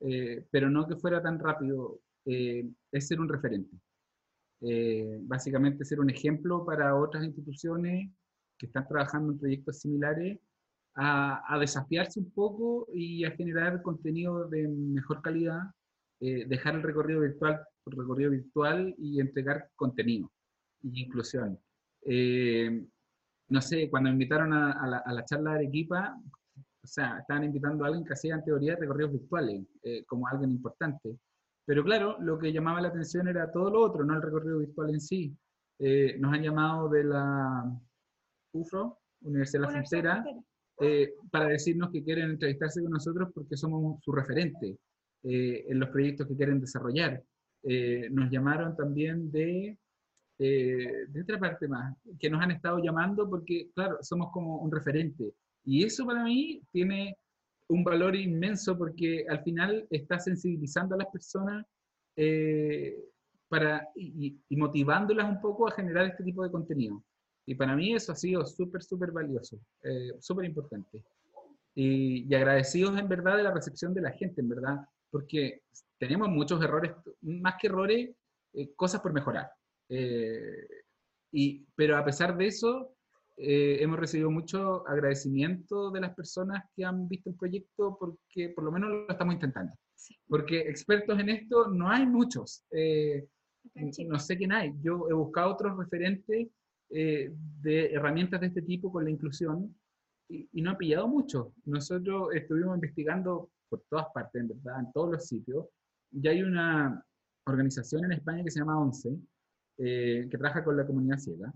eh, pero no que fuera tan rápido, es ser un referente. básicamente ser un ejemplo para otras instituciones que están trabajando en proyectos similares a, a, desafiarse un poco y a generar contenido de mejor calidad eh, dejar el recorrido virtual, el recorrido virtual y entregar contenido y inclusión. Eh, no sé, cuando me invitaron a, la, charla de equipa, o sea, estaban invitando a alguien que hacía en teoría recorridos virtuales, eh, como alguien importante. Pero claro, lo que llamaba la atención era todo lo otro, no el recorrido virtual en sí. nos han llamado de la UFRO, Universidad de la Frontera, para decirnos que quieren entrevistarse con nosotros porque somos su referente. Eh, en los proyectos que quieren desarrollar. Eh, nos llamaron también de, eh, de otra parte más, que nos han estado llamando porque, claro, somos como un referente. Y eso para mí tiene un valor inmenso porque al final está sensibilizando a las personas para, y, motivándolas un poco a generar este tipo de contenido. Y para mí eso ha sido súper, súper valioso, súper importante. Y, y, agradecidos en verdad de la recepción de la gente, en verdad porque tenemos muchos errores, más que errores, eh, cosas por mejorar. Eh, y, pero a pesar de eso, eh, hemos recibido mucho agradecimiento de las personas que han visto el proyecto porque por lo menos lo estamos intentando. Porque expertos en esto no hay muchos. no sé quién hay. Yo he buscado otros referentes de herramientas de este tipo con la inclusión y, y no he pillado mucho. Nosotros estuvimos investigando por todas partes, en verdad, en todos los sitios. Y hay una organización en España que se llama ONCE, eh, que trabaja con la comunidad ciega.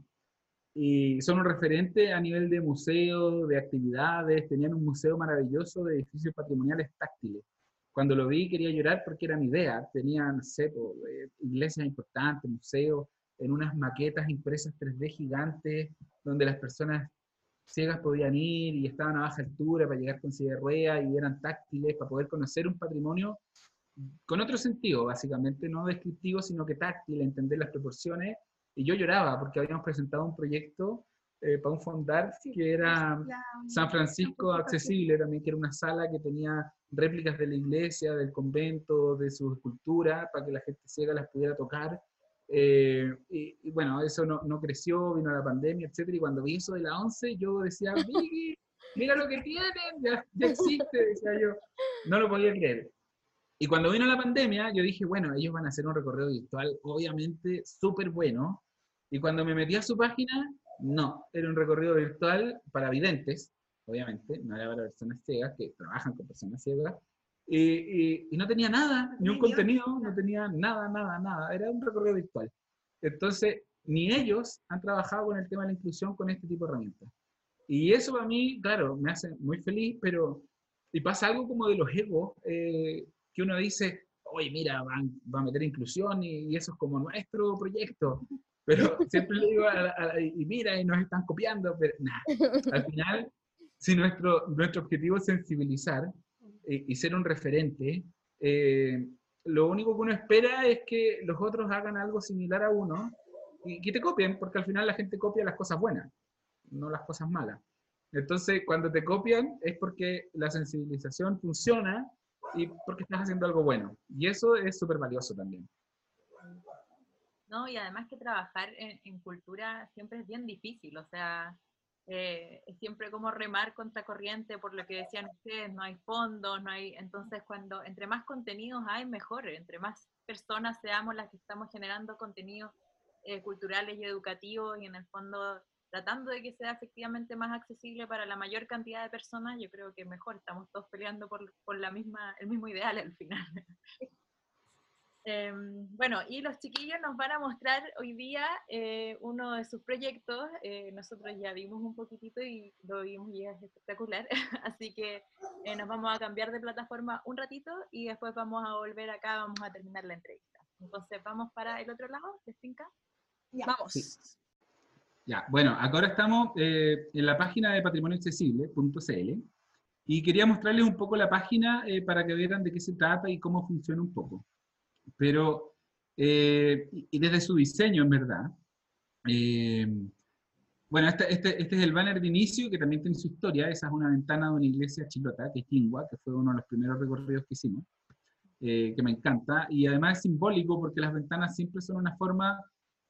Y son un referente a nivel de museo, de actividades. Tenían un museo maravilloso de edificios patrimoniales táctiles. Cuando lo vi quería llorar porque era mi idea. Tenían, sé, eh, iglesias importantes, museos, en unas maquetas impresas 3D gigantes, donde las personas ciegas podían ir y estaban a baja altura para llegar con silla de ruedas y eran táctiles para poder conocer un patrimonio con otro sentido, básicamente, no descriptivo, sino que táctil, entender las proporciones y yo lloraba porque habíamos presentado un proyecto eh, para un fondar que era San Francisco Accesible también, que era una sala que tenía réplicas de la iglesia, del convento, de su escultura, para que la gente ciega las pudiera tocar. Eh, y, bueno, eso no, no, creció, vino la pandemia, etc. Y cuando vi eso de la 11, yo decía, mira lo que tienen, ya, ya existe, decía yo. No lo podía creer. Y cuando vino la pandemia, yo dije, bueno, ellos van a hacer un recorrido virtual, obviamente, súper bueno. Y cuando me metí a su página, no, era un recorrido virtual para videntes, obviamente, no era para personas ciegas que trabajan con personas ciegas. Y, y, no tenía nada, ni un contenido, no tenía nada, nada, nada. Era un recorrido virtual. Entonces, ni ellos han trabajado con el tema de la inclusión con este tipo de herramientas. Y eso para mí, claro, me hace muy feliz, pero y pasa algo como de los egos, eh, que uno dice, oye, mira, van, va a meter inclusión y, eso es como nuestro proyecto. Pero siempre le digo, y mira, y nos están copiando, pero nada, al final, si nuestro, nuestro objetivo es sensibilizar y, y ser un referente, eh, lo único que uno espera es que los otros hagan algo similar a uno y que te copien, porque al final la gente copia las cosas buenas, no las cosas malas. Entonces, cuando te copian es porque la sensibilización funciona y porque estás haciendo algo bueno. Y eso es súper valioso también. No, y además que trabajar en, cultura siempre es bien difícil, o sea, eh, es siempre como remar contra corriente, por lo que decían ustedes, no hay fondos, no hay, entonces cuando entre más contenidos hay, mejor, entre más personas seamos las que estamos generando contenidos eh, culturales y educativos y en el fondo tratando de que sea efectivamente más accesible para la mayor cantidad de personas, yo creo que mejor, estamos todos peleando por, por la misma, el mismo ideal al final. Em, bueno, y los chiquillos nos van a mostrar hoy día eh, uno de sus proyectos. Eh, nosotros ya vimos un poquitito y lo vimos y es espectacular. Así que eh, nos vamos a cambiar de plataforma un ratito y después vamos a volver acá, vamos a terminar la entrevista. Entonces, ¿vamos para el otro lado? ¿De finca? Vamos. Ya, bueno, ahora estamos eh, en la página de patrimonioaccesible.cl y quería mostrarles un poco la página eh, para que vieran de qué se trata y cómo funciona un poco. Pero, eh, y desde su diseño, en verdad. bueno, este, este, este, es el banner de inicio, que también tiene su historia. Esa es una ventana de una iglesia chilota, que es Quingua, que fue uno de los primeros recorridos que hicimos, que me encanta. Y además es simbólico porque las ventanas siempre son una forma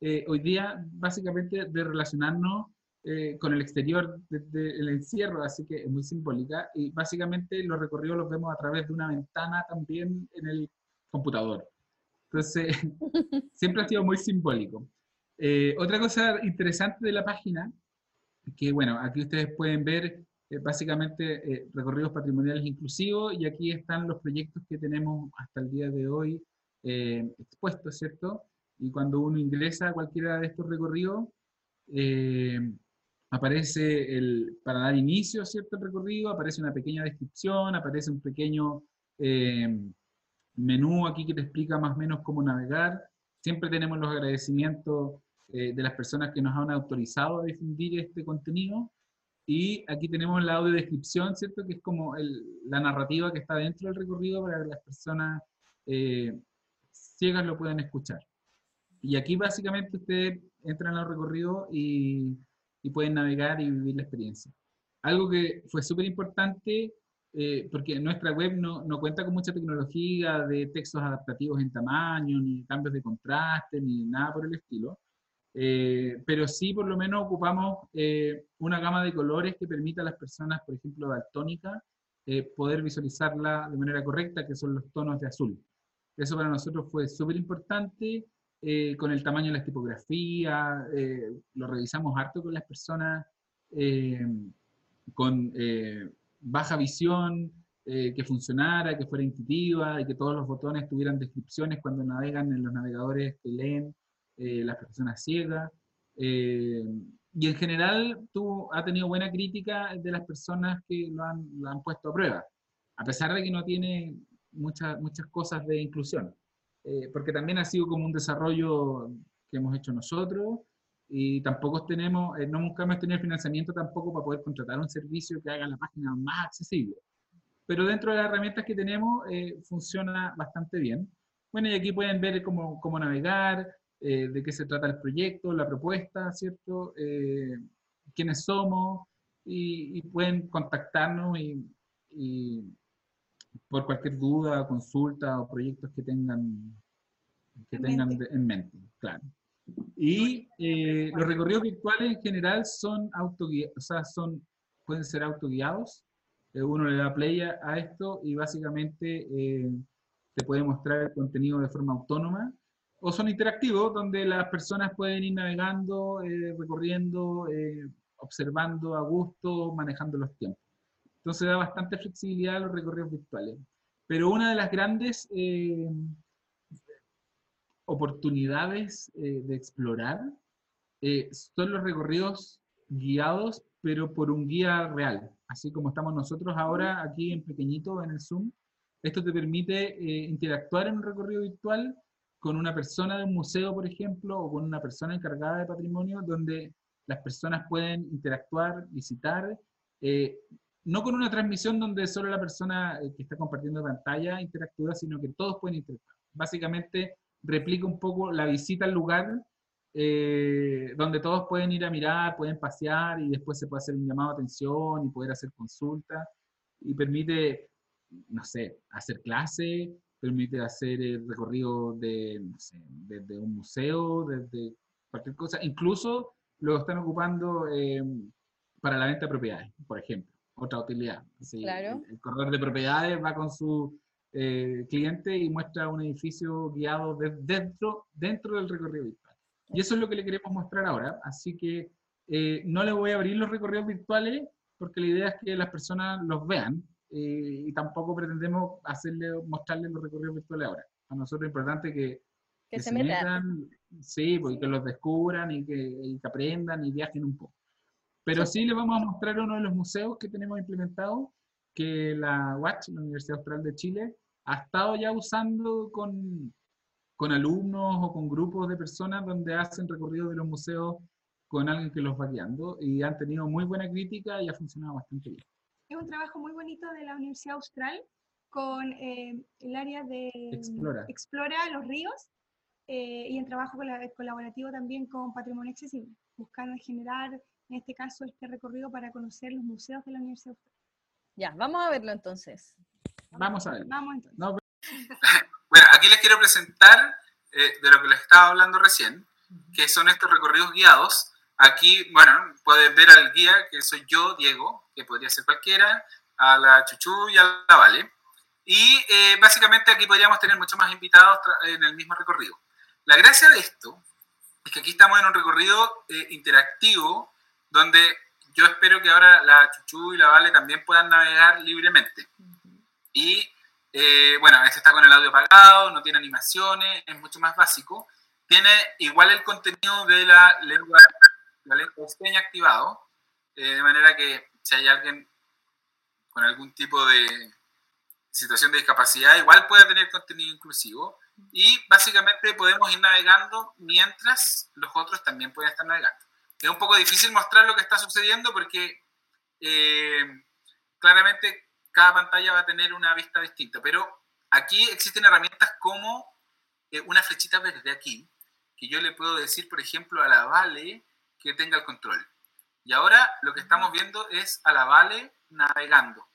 eh, hoy día básicamente de relacionarnos eh, con el exterior del encierro, así que es muy simbólica. Y básicamente los recorridos los vemos a través de una ventana también en el computador. Entonces, siempre ha sido muy simbólico. Eh, otra cosa interesante de la página, que bueno, aquí ustedes pueden ver básicamente recorridos patrimoniales inclusivos y aquí están los proyectos que tenemos hasta el día de hoy expuestos, ¿cierto? Y cuando uno ingresa a cualquiera de estos recorridos, eh, aparece el, para dar inicio ¿cierto? al recorrido, aparece una pequeña descripción, aparece un pequeño eh, menú aquí que te explica más o menos cómo navegar. Siempre tenemos los agradecimientos eh, de las personas que nos han autorizado a difundir este contenido. Y aquí tenemos la audiodescripción, ¿cierto? Que es como la narrativa que está dentro del recorrido para que las personas ciegas lo puedan escuchar. Y aquí básicamente ustedes entran al recorrido y, y pueden navegar y vivir la experiencia. Algo que fue súper importante, eh, porque nuestra web no, no, cuenta con mucha tecnología de textos adaptativos en tamaño, ni cambios de contraste, ni nada por el estilo. Eh, pero sí, por lo menos, ocupamos eh, una gama de colores que permita a las personas, por ejemplo, daltónicas, poder visualizarla de manera correcta, que son los tonos de azul. Eso para nosotros fue súper importante eh, con el tamaño de las tipografías, eh, lo revisamos harto con las personas eh, con baja visión, que funcionara, que fuera intuitiva y que todos los botones tuvieran descripciones cuando navegan en los navegadores que leen las personas ciegas. y en general tú, ha tenido buena crítica de las personas que lo han, lo han puesto a prueba, a pesar de que no tiene muchas muchas cosas de inclusión. Eh, porque también ha sido como un desarrollo que hemos hecho nosotros y tampoco tenemos, eh, no nunca hemos tenido financiamiento tampoco para poder contratar un servicio que haga la página más accesible. Pero dentro de las herramientas que tenemos eh, funciona bastante bien. Bueno, y aquí pueden ver cómo, cómo navegar, eh, de qué se trata el proyecto, la propuesta, ¿cierto? Eh, quiénes somos y, pueden contactarnos y, por cualquier duda, consulta o proyectos que tengan, que tengan en mente, claro. Y eh, los recorridos virtuales en general son autoguiados, o sea, son, pueden ser autoguiados. uno le da play a esto y básicamente te puede mostrar el contenido de forma autónoma o son interactivos, donde las personas pueden ir navegando, eh, recorriendo, eh, observando a gusto, manejando los tiempos. Entonces da bastante flexibilidad a los recorridos virtuales. Pero una de las grandes eh, oportunidades de explorar son los recorridos guiados, pero por un guía real, así como estamos nosotros ahora aquí en pequeñito en el Zoom. Esto te permite interactuar en un recorrido virtual con una persona de un museo, por ejemplo, o con una persona encargada de patrimonio, donde las personas pueden interactuar, visitar, eh, no con una transmisión donde solo la persona eh, que está compartiendo pantalla interactúa, sino que todos pueden interactuar. Básicamente replica un poco la visita al lugar eh, donde todos pueden ir a mirar, pueden pasear y después se puede hacer un llamado a atención y poder hacer consultas y permite, no sé, hacer clase, permite hacer el recorrido de, desde un museo, desde cualquier cosa. Incluso lo están ocupando em, para la venta de propiedades, por ejemplo, otra utilidad. claro. el, corredor de propiedades va con su eh, cliente y muestra un edificio guiado dentro, dentro del recorrido virtual. Y eso es lo que le queremos mostrar ahora. Así que eh, no le voy a abrir los recorridos virtuales porque la idea es que las personas los vean y tampoco pretendemos hacerle, mostrarles los recorridos virtuales ahora. A nosotros es importante que, que, se, metan, sí, porque que los descubran y que, aprendan y viajen un poco. Pero sí. les vamos a mostrar uno de los museos que tenemos implementado, que la UACH, la Universidad Austral de Chile, ha estado ya usando con, con alumnos o con grupos de personas donde hacen recorridos de los museos con alguien que los va guiando y han tenido muy buena crítica y ha funcionado bastante bien es un trabajo muy bonito de la Universidad Austral con eh, el área de Explora, los ríos eh, y en trabajo colaborativo también con Patrimonio Accesible, buscando generar, en este caso, este recorrido para conocer los museos de la Universidad Austral. Ya, vamos a verlo entonces. Vamos a verlo. Vamos entonces. bueno, aquí les quiero presentar eh, de lo que les estaba hablando recién, que son estos recorridos guiados Aquí, bueno, pueden ver al guía, que soy yo, Diego, que podría ser cualquiera, a la Chuchu y a la Vale. Y eh, básicamente aquí podríamos tener muchos más invitados en el mismo recorrido. La gracia de esto es que aquí estamos en un recorrido eh, interactivo donde yo espero que ahora la Chuchu y la Vale también puedan navegar libremente. Y eh, bueno, este está con el audio apagado, no tiene animaciones, es mucho más básico. Tiene igual el contenido de la lengua la lengua de activado, eh, de manera que si hay alguien con algún tipo de situación de discapacidad, igual puede tener contenido inclusivo y básicamente podemos ir navegando mientras los otros también pueden estar navegando. Es un poco difícil mostrar lo que está sucediendo porque eh, claramente cada pantalla va a tener una vista distinta, pero aquí existen herramientas como eh, una flechita verde aquí, que yo le puedo decir, por ejemplo, a la Vale, que tenga el control. Y ahora lo que estamos viendo es a la Vale navegando,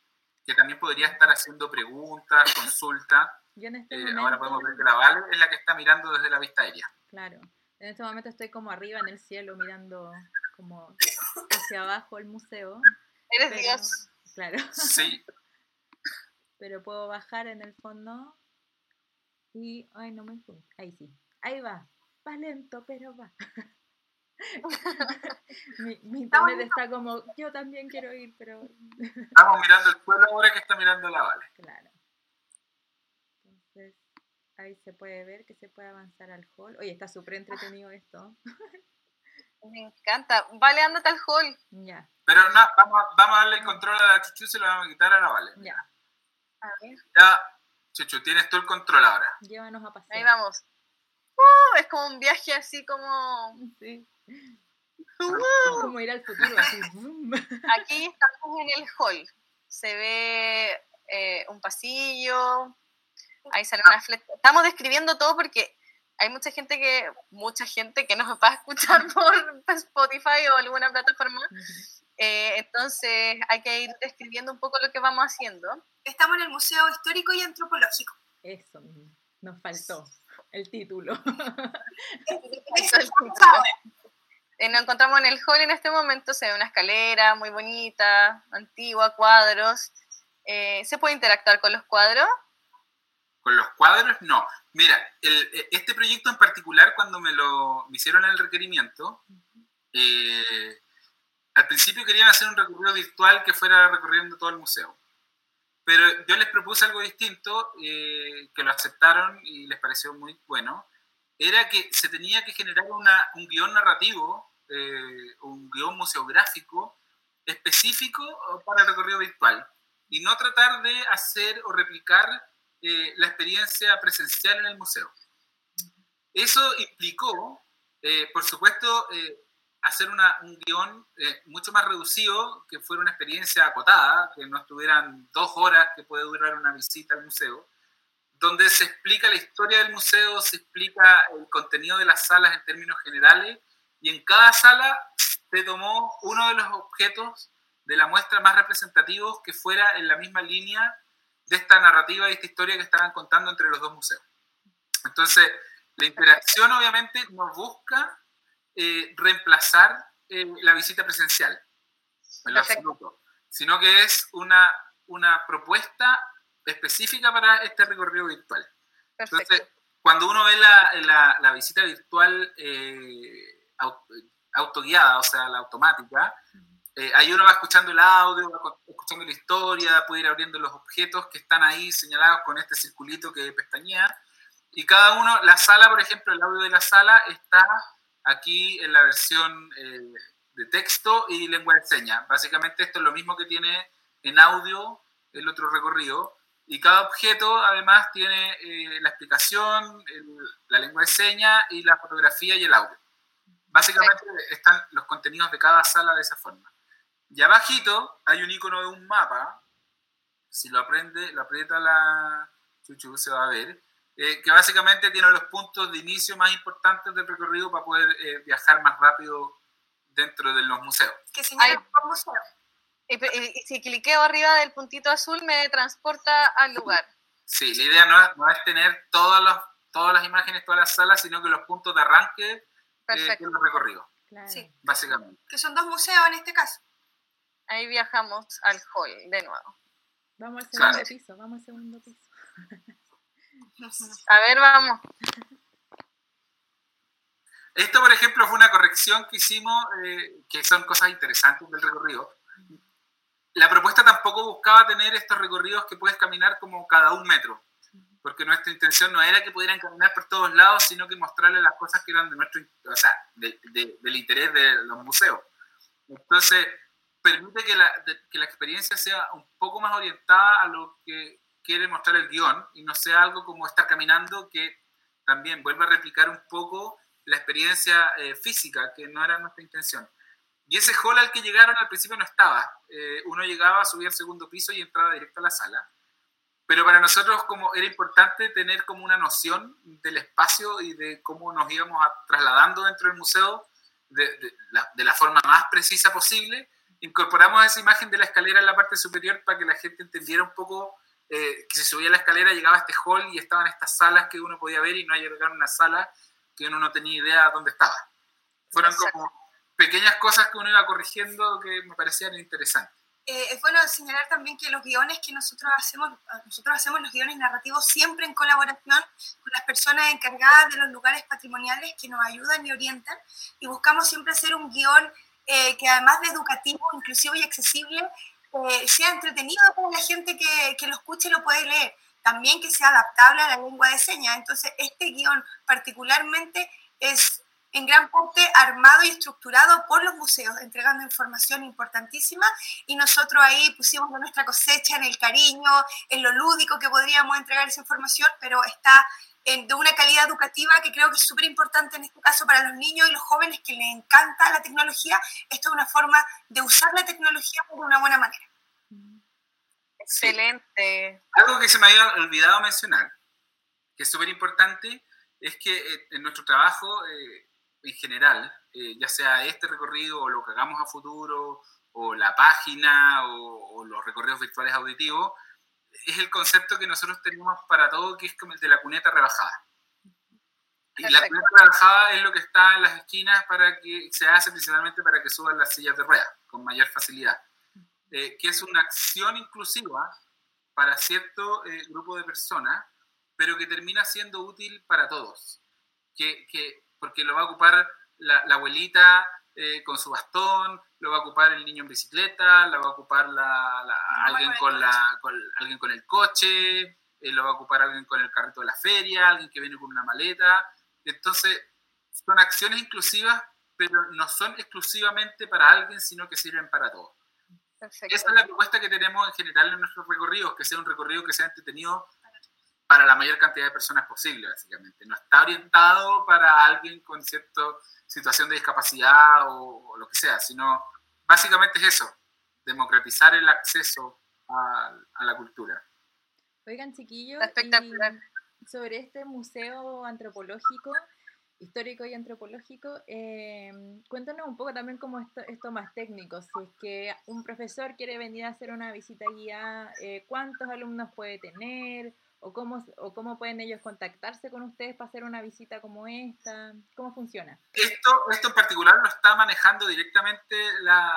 que también podría estar haciendo preguntas, consultas. Este eh, ahora podemos ver que la Vale es la que está mirando desde la vista aérea. Claro. En este momento estoy como arriba en el cielo mirando como hacia abajo el museo. Eres Dios. Claro. Sí. Pero puedo bajar en el fondo y... Ay, no me fui. Ahí sí. Ahí va. Va lento, pero va. mi, mi internet está como, yo también quiero ir, pero... Estamos mirando el suelo ahora que está mirando la Vale. Claro. Entonces, ahí se puede ver que se puede avanzar al hall. Oye, está súper entretenido esto. Me encanta. Vale, ándate al hall. Ya. Pero no, vamos, vamos a darle el control a la Chuchu y se lo vamos a quitar a la Vale. Ya. A ver. Ya, Chuchu, tienes tú el control ahora. Llévanos a pasear. Ahí vamos. Uh, es como un viaje así como... Sí. Como ir al futuro, Aquí estamos en el hall. Se ve eh, un pasillo. Ahí sale una flecha. Estamos describiendo todo porque hay mucha gente que, mucha gente que nos va a escuchar por Spotify o alguna plataforma. Eh, entonces hay que ir describiendo un poco lo que vamos haciendo. Estamos en el Museo Histórico y Antropológico. Eso nos faltó el título. Eso es el título. Eh, nos encontramos en el hall en este momento, se ve una escalera muy bonita, antigua, cuadros. Eh, ¿Se puede interactuar con los cuadros? Los cuadros, no. Mira, eh, este proyecto en particular, cuando me lo hicieron el requerimiento, al principio querían hacer un recorrido virtual que fuera recorriendo todo el museo. Pero yo les propuse algo distinto, que lo aceptaron y les pareció muy bueno, era que se tenía que generar un guion narrativo eh, un guion museográfico específico para el recorrido virtual y no tratar de hacer o replicar eh, la experiencia presencial en el museo. Eso implicó, eh, por supuesto, hacer un guion mucho más reducido, que fuera una experiencia acotada, que no estuvieran dos horas que puede durar una visita al museo, donde se explica la historia del museo, se explica el contenido de las salas en términos generales y en cada sala se tomó uno de los objetos de la muestra más representativos que fuera en la misma línea de esta narrativa y esta historia que estaban contando entre los dos museos. Entonces, la interacción obviamente no busca eh, reemplazar eh, la visita presencial, en lo absoluto, sino que es una, una propuesta específica para este recorrido virtual. Entonces, cuando uno ve la, la, la visita virtual eh, autoguiada, o sea, la automática. Eh, ahí uno va escuchando el audio, va escuchando la historia, puede ir abriendo los objetos que están ahí señalados con este circulito que pestañea. Y cada uno, la sala, por ejemplo, el audio de la sala está aquí en la versión eh, de texto y lengua de señas. Básicamente esto es lo mismo que tiene en audio el otro recorrido. Y cada objeto además tiene eh, la explicación, la lengua de señas y la fotografía y el audio. Básicamente están los contenidos de cada sala de esa forma. Y abajito hay un icono de un mapa, si lo aprende, lo aprieta la chuchu se va a ver, eh, que básicamente tiene los puntos de inicio más importantes del recorrido para poder eh, viajar más rápido dentro de los museos. ¿Qué señala museo? Y, si cliqueo arriba del puntito azul me transporta al lugar. Sí, la idea no es, no es tener todas, los, todas las imágenes, todas las salas, sino que los puntos de arranque. Eh, recorrido. Sí. Básicamente. Que son dos museos en este caso. Ahí viajamos al hall de nuevo. Vamos al segundo piso, vamos al segundo piso. A ver, vamos. Esto, por ejemplo, fue una corrección que hicimos, eh, que son cosas interesantes del recorrido. La propuesta tampoco buscaba tener estos recorridos que puedes caminar como cada un metro porque nuestra intención no era que pudieran caminar por todos lados, sino que mostrarles las cosas que eran de nuestro, o sea, del interés de los museos. Entonces, permite que la, que la experiencia sea un poco más orientada a lo que quiere mostrar el guion y no sea algo como estar caminando que también vuelva a replicar un poco la experiencia eh, física, que no era nuestra intención. Y ese hall al que llegaron al principio no estaba. Eh, uno llegaba, subía al segundo piso y entraba directo a la sala pero para nosotros como era importante tener como una noción del espacio y de cómo nos íbamos trasladando dentro del museo de, la, forma más precisa posible. Incorporamos esa imagen de la escalera en la parte superior para que la gente entendiera un poco eh, que si subía la escalera llegaba a este hall y estaban estas salas que uno podía ver y no llegar a una sala que uno no tenía idea dónde estaba. Fueron como pequeñas cosas que uno iba corrigiendo que me parecían interesantes. Eh, es bueno señalar también que los guiones que nosotros hacemos, nosotros hacemos los guiones narrativos siempre en colaboración con las personas encargadas de los lugares patrimoniales que nos ayudan y orientan y buscamos siempre hacer un guion eh, que además de educativo, inclusivo y accesible, eh, sea entretenido para la gente que, que lo escuche y lo puede leer. También que sea adaptable a la lengua de señas. Entonces, este guion particularmente es en gran parte armado y estructurado por los museos, entregando información importantísima y nosotros ahí pusimos nuestra cosecha en el cariño, en lo lúdico que podríamos entregar esa información, pero está en, de una calidad educativa que creo que es súper importante en este caso para los niños y los jóvenes que les encanta la tecnología. Esto es una forma de usar la tecnología de una buena manera. Excelente. Algo que se me había olvidado mencionar, que es súper importante, es que eh, en nuestro trabajo eh, en general, eh, ya sea este recorrido o lo que hagamos a futuro, o la página o, los recorridos virtuales auditivos, es el concepto que nosotros tenemos para todo, que es como el de la cuneta rebajada. Y la cuneta rebajada es lo que está en las esquinas para que se hace principalmente para que suban las sillas de ruedas con mayor facilidad. que es una acción inclusiva para cierto grupo de personas pero que termina siendo útil para todos. Que, que porque lo va a ocupar la, abuelita eh, con su bastón, lo va a ocupar el niño en bicicleta, lo va a ocupar la, alguien, con la, alguien con el coche, eh, lo va a ocupar alguien con el carrito de la feria, alguien que viene con una maleta. Entonces, son acciones inclusivas, pero no son exclusivamente para alguien, sino que sirven para todos. Esa es la propuesta que tenemos en general en nuestros recorridos, que sea un recorrido que sea entretenido para la mayor cantidad de personas posible, básicamente. No está orientado para alguien con cierta situación de discapacidad o, lo que sea, sino básicamente es eso, democratizar el acceso a, la cultura. Oigan, chiquillos, sobre este museo antropológico, histórico y antropológico, eh, cuéntanos un poco también cómo esto, esto más técnico. Si es que un profesor quiere venir a hacer una visita guía, eh, ¿cuántos alumnos puede tener? O cómo, o cómo pueden ellos contactarse con ustedes para hacer una visita como esta? ¿Cómo funciona? Esto, esto en particular lo está manejando directamente la,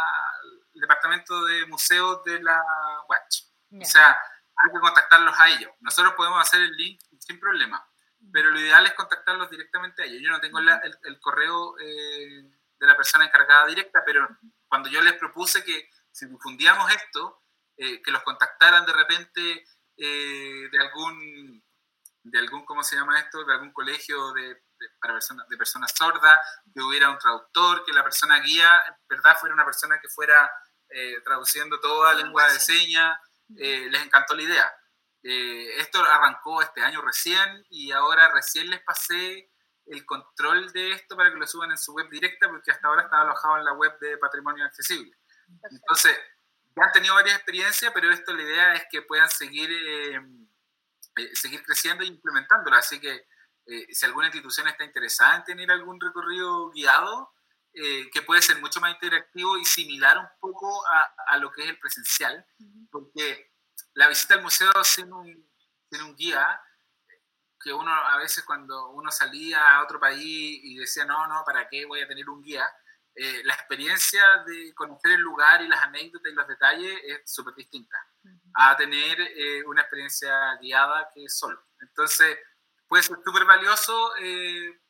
el Departamento de Museos de la Watch. O sea, hay que contactarlos a ellos. Nosotros podemos hacer el link sin problema, pero lo ideal es contactarlos directamente a ellos. Yo no tengo el, el, correo eh, de la persona encargada directa, pero cuando yo les propuse que si difundíamos esto, eh, que los contactaran de repente eh, de algún, de algún, ¿cómo se llama esto? De algún colegio de, para personas, de personas sordas, que hubiera un traductor, que la persona guía, verdad, fuera una persona que fuera eh, traduciendo toda lengua de señas. Eh, les encantó la idea. esto arrancó este año recién y ahora recién les pasé el control de esto para que lo suban en su web directa, porque hasta ahora estaba alojado en la web de Patrimonio Accesible. Entonces, ya han tenido varias experiencias, pero esto la idea es que puedan seguir, eh, eh, seguir creciendo e implementándolo. Así que eh, si alguna institución está interesada en tener algún recorrido guiado, que puede ser mucho más interactivo y similar un poco a, a lo que es el presencial, porque la visita al museo sin un, sin un guía, que uno a veces cuando uno salía a otro país y decía, no, no, ¿para qué voy a tener un guía? Eh, la experiencia de conocer el lugar y las anécdotas y los detalles es súper distinta a tener eh, una experiencia guiada que solo. Entonces, puede ser súper valioso eh,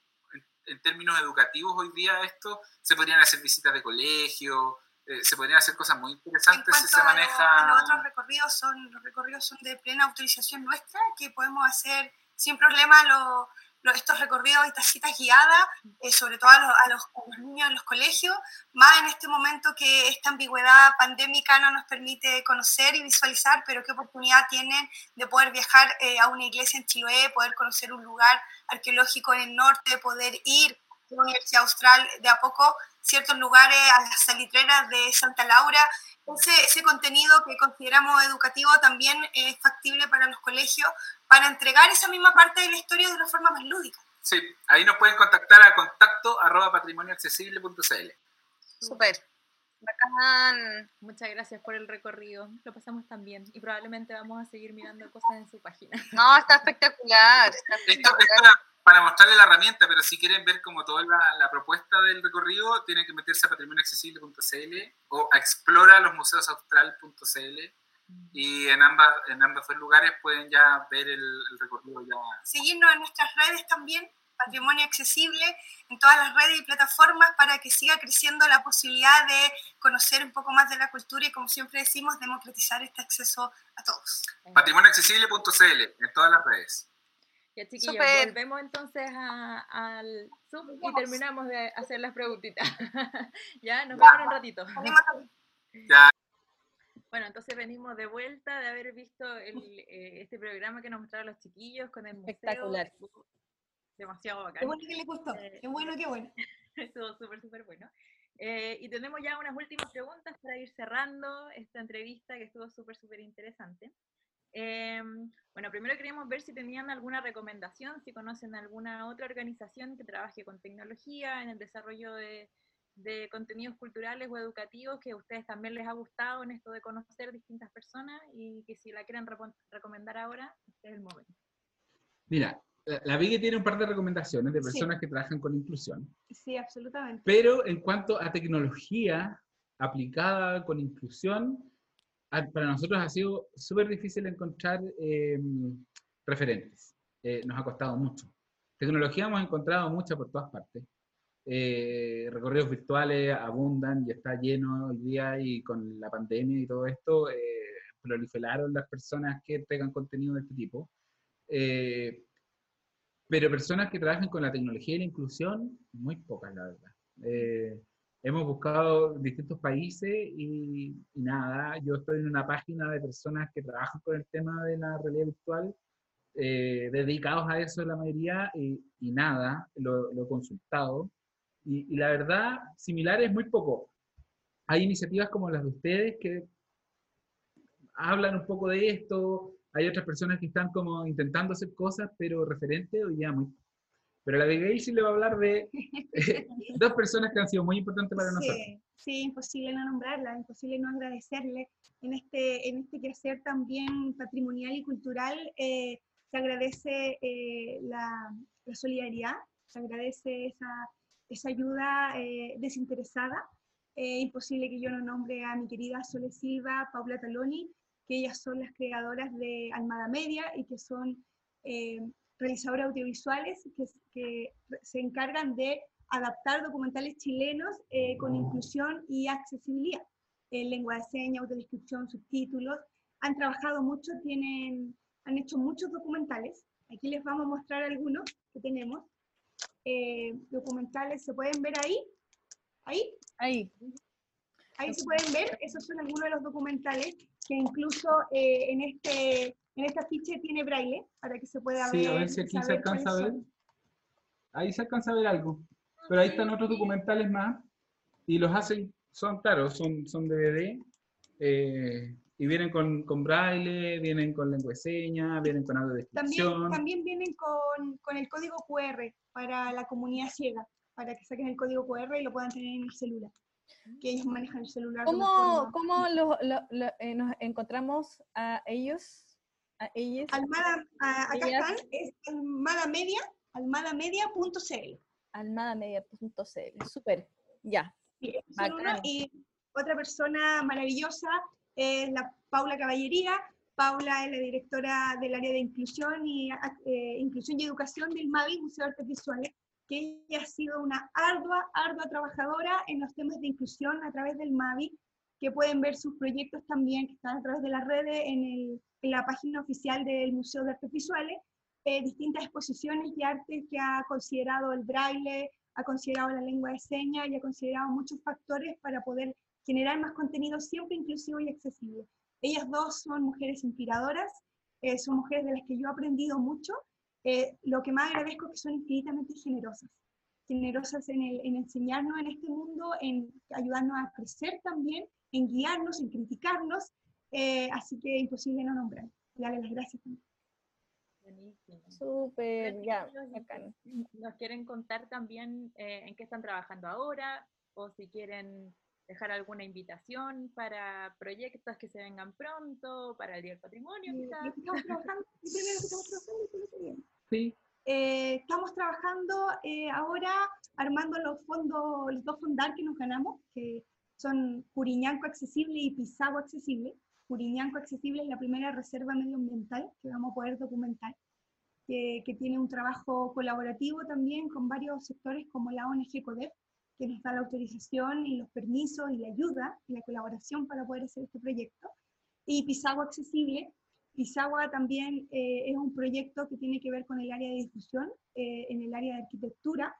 en, términos educativos hoy día esto. Se podrían hacer visitas de colegio, se podrían hacer cosas muy interesantes si se maneja... los otros recorridos son, los recorridos son de plena autorización nuestra, que podemos hacer sin problema los estos recorridos y citas guiadas, eh, sobre todo a los, niños en los colegios, más en este momento que esta ambigüedad pandémica no nos permite conocer y visualizar, pero qué oportunidad tienen de poder viajar eh, a una iglesia en Chiloé, poder conocer un lugar arqueológico en el norte, poder ir a la Universidad Austral de a poco, ciertos lugares, a las salitreras de Santa Laura, ese, ese, contenido que consideramos educativo también es factible para los colegios para entregar esa misma parte de la historia de una forma más lúdica. Sí, ahí nos pueden contactar a contacto arroba patrimonioaccesible.cl. Súper. Bacán. Muchas gracias por el recorrido. Lo pasamos tan bien y probablemente vamos a seguir mirando cosas en su página. No, está espectacular. Esto, para mostrarle la herramienta, pero si quieren ver como toda la, propuesta del recorrido, tienen que meterse a patrimonioaccesible.cl o a exploralosmuseosaustral.cl y en ambas, en ambos lugares pueden ya ver el, recorrido ya. Seguirnos en nuestras redes también, Patrimonio Accesible, en todas las redes y plataformas para que siga creciendo la posibilidad de conocer un poco más de la cultura y, como siempre decimos, democratizar este acceso a todos. Patrimonioaccesible.cl en todas las redes. Ya chiquillos, volvemos entonces al Zoom y terminamos de hacer las preguntitas. ya, nos vemos en un ratito. Ya. Bueno, entonces venimos de vuelta de haber visto eh, este programa que nos mostraron los chiquillos con el museo. Espectacular. Demasiado bacán. Qué bueno que les gustó. Eh, qué bueno, qué bueno. Estuvo súper, súper bueno. Eh, y tenemos ya unas últimas preguntas para ir cerrando esta entrevista que estuvo súper, súper interesante. Em, Bueno, primero queríamos ver si tenían alguna recomendación, si conocen alguna otra organización que trabaje con tecnología en el desarrollo de, de contenidos culturales o educativos que a ustedes también les ha gustado en esto de conocer distintas personas y que si la quieren recomendar ahora, este es el momento. Mira, la Vigue tiene un par de recomendaciones de personas que trabajan con inclusión. Sí, absolutamente. Pero en cuanto a tecnología aplicada con inclusión, para nosotros ha sido súper difícil encontrar em, referentes. Eh, nos ha costado mucho. Tecnología hemos encontrado mucha por todas partes. Eh, recorridos virtuales abundan y está lleno hoy día y con la pandemia y todo esto eh, proliferaron las personas que entregan contenido de este tipo. Eh, pero personas que trabajen con la tecnología y la inclusión, muy pocas, la verdad. Eh, hemos buscado distintos países y, nada, yo estoy en una página de personas que trabajan con el tema de la realidad virtual, eh, dedicados a eso la mayoría, y, nada, lo, he consultado. Y, y, la verdad, similar es muy poco. Hay iniciativas como las de ustedes que hablan un poco de esto, hay otras personas que están como intentando hacer cosas, pero referente hoy día muy... Pero la de sí le va a hablar de eh, dos personas que han sido muy importantes para nosotros. Sí, imposible no nombrarla, imposible no agradecerle. En este, en este quehacer también patrimonial y cultural eh, se agradece eh, la, la, solidaridad, se agradece esa, esa ayuda desinteresada. imposible que yo no nombre a mi querida Sole Silva, Paula Taloni, que ellas son las creadoras de Almada Media y que son eh, realizadoras audiovisuales que, que, se encargan de adaptar documentales chilenos eh, con inclusión y accesibilidad, en lengua de señas, audiodescripción, subtítulos. Han trabajado mucho, tienen, han hecho muchos documentales. Aquí les vamos a mostrar algunos que tenemos. Eh, documentales, ¿se pueden ver ahí? ¿Ahí? Ahí. Ahí se pueden ver, esos son algunos de los documentales que incluso eh, en, este, en esta ficha tiene braille para que se pueda ver. Sí, a ver si aquí se alcanza a ver. Ahí se alcanza a ver algo. Pero ahí están otros documentales más y los hacen, son, claro, son, son DVD eh, y vienen con, con, braille, vienen con lengua de señas, vienen con audio También, también vienen con, con el código QR para la comunidad ciega, para que saquen el código QR y lo puedan tener en el celular que ellos manejan el celular. ¿Cómo, ¿cómo lo, eh, nos encontramos a ellos? A ellos? Almada, acá están, es almadamedia, almadamedia.cl. Almadamedia.cl, súper, ya. y otra persona maravillosa es la Paula Caballería. Paula es la directora del área de inclusión y, eh, inclusión y educación del MAVI, Museo de Artes Visuales que ella ha sido una ardua, ardua trabajadora en los temas de inclusión a través del MAVI, que pueden ver sus proyectos también, que están a través de las redes, en, el, en la página oficial del Museo de Artes Visuales, eh, distintas exposiciones de arte que ha considerado el braille, ha considerado la lengua de señas y ha considerado muchos factores para poder generar más contenido siempre inclusivo y accesible. Ellas dos son mujeres inspiradoras, eh, son mujeres de las que yo he aprendido mucho eh, lo que más agradezco es que son infinitamente generosas, generosas en, el, en enseñarnos en este mundo, en ayudarnos a crecer también, en guiarnos, en criticarnos, eh, así que imposible no nombrar. Darle las gracias también. Buenísimo. Súper, ya, Nos quieren contar también eh, en qué están trabajando ahora, o si quieren dejar alguna invitación para proyectos que se vengan pronto, para el Día del Patrimonio. Estamos trabajando, estamos trabajando sí. Eh, estamos trabajando eh, ahora armando los fondos, los dos fondar que nos ganamos, que son Curiñanco Accesible y Pisagua Accesible. Curiñanco Accesible es la primera reserva medioambiental que vamos a poder documentar, que, que tiene un trabajo colaborativo también con varios sectores como la ONG CODEP, que nos da la autorización y los permisos y la ayuda y la colaboración para poder hacer este proyecto. Y Pisagua Accesible. Pisagua también eh, es un proyecto que tiene que ver con el área de difusión, eh, en el área de arquitectura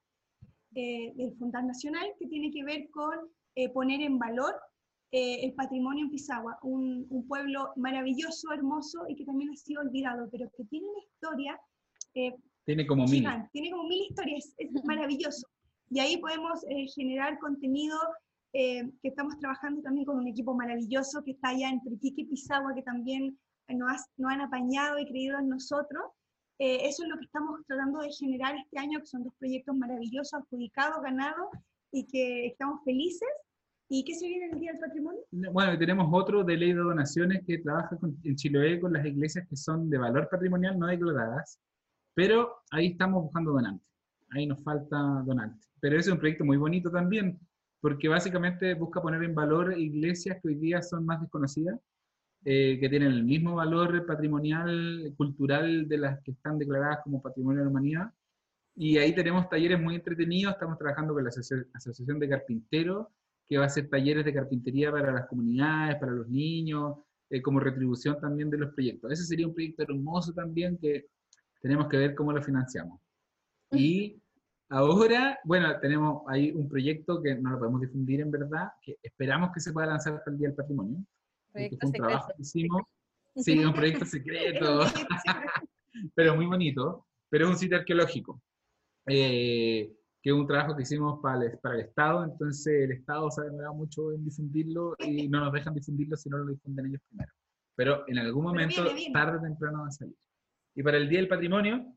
eh, del Fundar Nacional, que tiene que ver con poner en valor el patrimonio en Pisagua, un, un, pueblo maravilloso, hermoso y que también ha sido olvidado, pero que tiene una historia. tiene como mil. Tiene como mil historias, es maravilloso. Y ahí podemos eh, generar contenido eh, que estamos trabajando también con un equipo maravilloso que está allá entre Quique y Pisagua, que también nos, han apañado y creído en nosotros. Eh, eso es lo que estamos tratando de generar este año, que son dos proyectos maravillosos, adjudicados, ganados, y que estamos felices. ¿Y qué se viene en el Día del Patrimonio? Bueno, tenemos otro de ley de donaciones que trabaja en Chiloé con las iglesias que son de valor patrimonial no declaradas, pero ahí estamos buscando donantes. Ahí nos falta donantes. Pero ese es un proyecto muy bonito también, porque básicamente busca poner en valor iglesias que hoy día son más desconocidas, eh, que tienen el mismo valor patrimonial, cultural de las que están declaradas como Patrimonio de la Humanidad. Y ahí tenemos talleres muy entretenidos, estamos trabajando con la Asociación de Carpinteros, que va a hacer talleres de carpintería para las comunidades, para los niños, eh, como retribución también de los proyectos. Ese sería un proyecto hermoso también que tenemos que ver cómo lo financiamos. Y Ahora, bueno, tenemos ahí un proyecto que no lo podemos difundir en verdad, que esperamos que se pueda lanzar para el Día del Patrimonio. Proyecto un trabajo que hicimos. Sí, un proyecto secreto, pero muy bonito. Pero es un sitio arqueológico, eh, que es un trabajo que hicimos para el, para el Estado, entonces el Estado se ha demorado mucho en difundirlo y no nos dejan difundirlo si no lo difunden ellos primero. Pero en algún momento, tarde o temprano va a salir. Y para el Día del Patrimonio,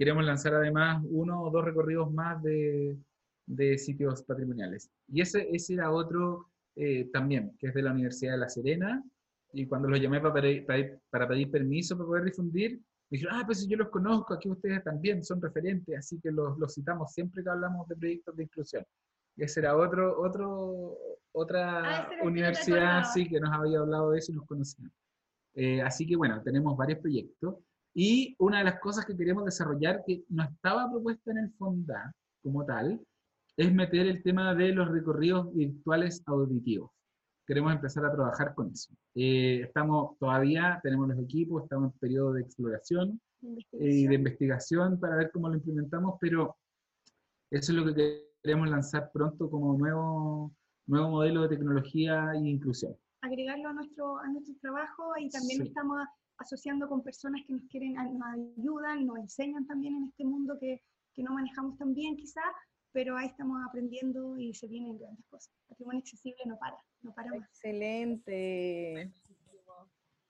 queremos lanzar además uno o dos recorridos más de, de sitios patrimoniales. Y ese, ese era otro eh, también, que es de la Universidad de La Serena, y cuando los llamé para pedir, para, pedir permiso para poder difundir, me dijeron, ah, pues yo los conozco, aquí ustedes también son referentes, así que los, los citamos siempre que hablamos de proyectos de inclusión. Y ese era otro, otro, otra ah, universidad, sí, que nos había hablado de eso y nos conocían. Eh, así que bueno, tenemos varios proyectos. Y una de las cosas que queremos desarrollar, que no estaba propuesta en el FONDA como tal, es meter el tema de los recorridos virtuales auditivos. Queremos empezar a trabajar con eso. Eh, estamos todavía, tenemos los equipos, estamos en periodo de exploración y de investigación para ver cómo lo implementamos, pero eso es lo que queremos lanzar pronto como nuevo, nuevo modelo de tecnología e inclusión. Agregarlo a nuestro, a nuestro trabajo y también estamos asociando con personas que nos quieren, nos ayudan, nos enseñan también en este mundo que, que no manejamos tan bien quizá, pero ahí estamos aprendiendo y se vienen grandes cosas. Patrimonio accesible no para, no para más. Excelente.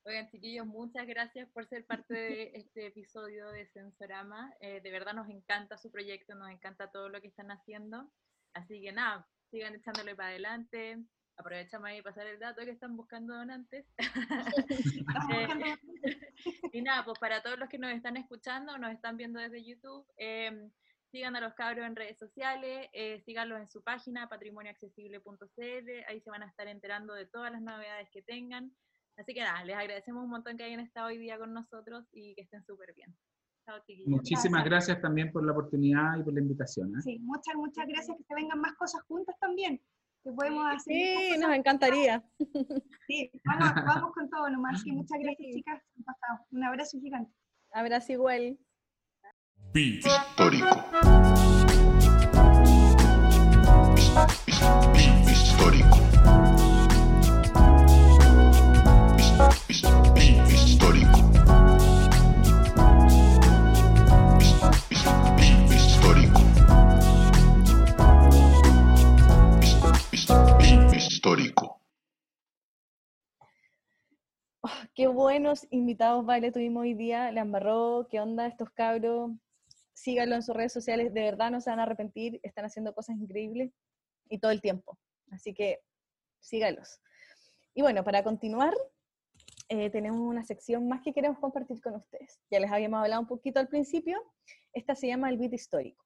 Oigan, chiquillos, muchas gracias por ser parte de este episodio de Sensorama. Eh, de verdad nos encanta su proyecto, nos encanta todo lo que están haciendo. Así que nada, sigan echándole para adelante, aprovechamos ahí pasar el dato que están buscando donantes. Eh, y nada, pues para todos los que nos están escuchando, nos están viendo desde YouTube, em, sigan a los cabros en redes sociales, eh, síganlos en su página patrimonioaccesible.cl, ahí se van a estar enterando de todas las novedades que tengan. Así que nada, les agradecemos un montón que hayan estado hoy día con nosotros y que estén súper bien. Chao, Muchísimas gracias. también por la oportunidad y por la invitación. ¿eh? Sí, muchas, muchas gracias. Que se vengan más cosas juntas también que podemos hacer. Sí, nos encantaría. Sí, vamos, vamos, con todo nomás. Sí, muchas gracias, chicas. Un abrazo gigante. Abrazo igual. Histórico. Qué buenos invitados, Vale, tuvimos hoy día. Le embarró, qué onda estos cabros. Síganlo en sus redes sociales, de verdad no se van a arrepentir, están haciendo cosas increíbles y todo el tiempo. Así que sígalos. Y bueno, para continuar, eh, tenemos una sección más que queremos compartir con ustedes. Ya les habíamos hablado un poquito al principio. Esta se llama el bit histórico.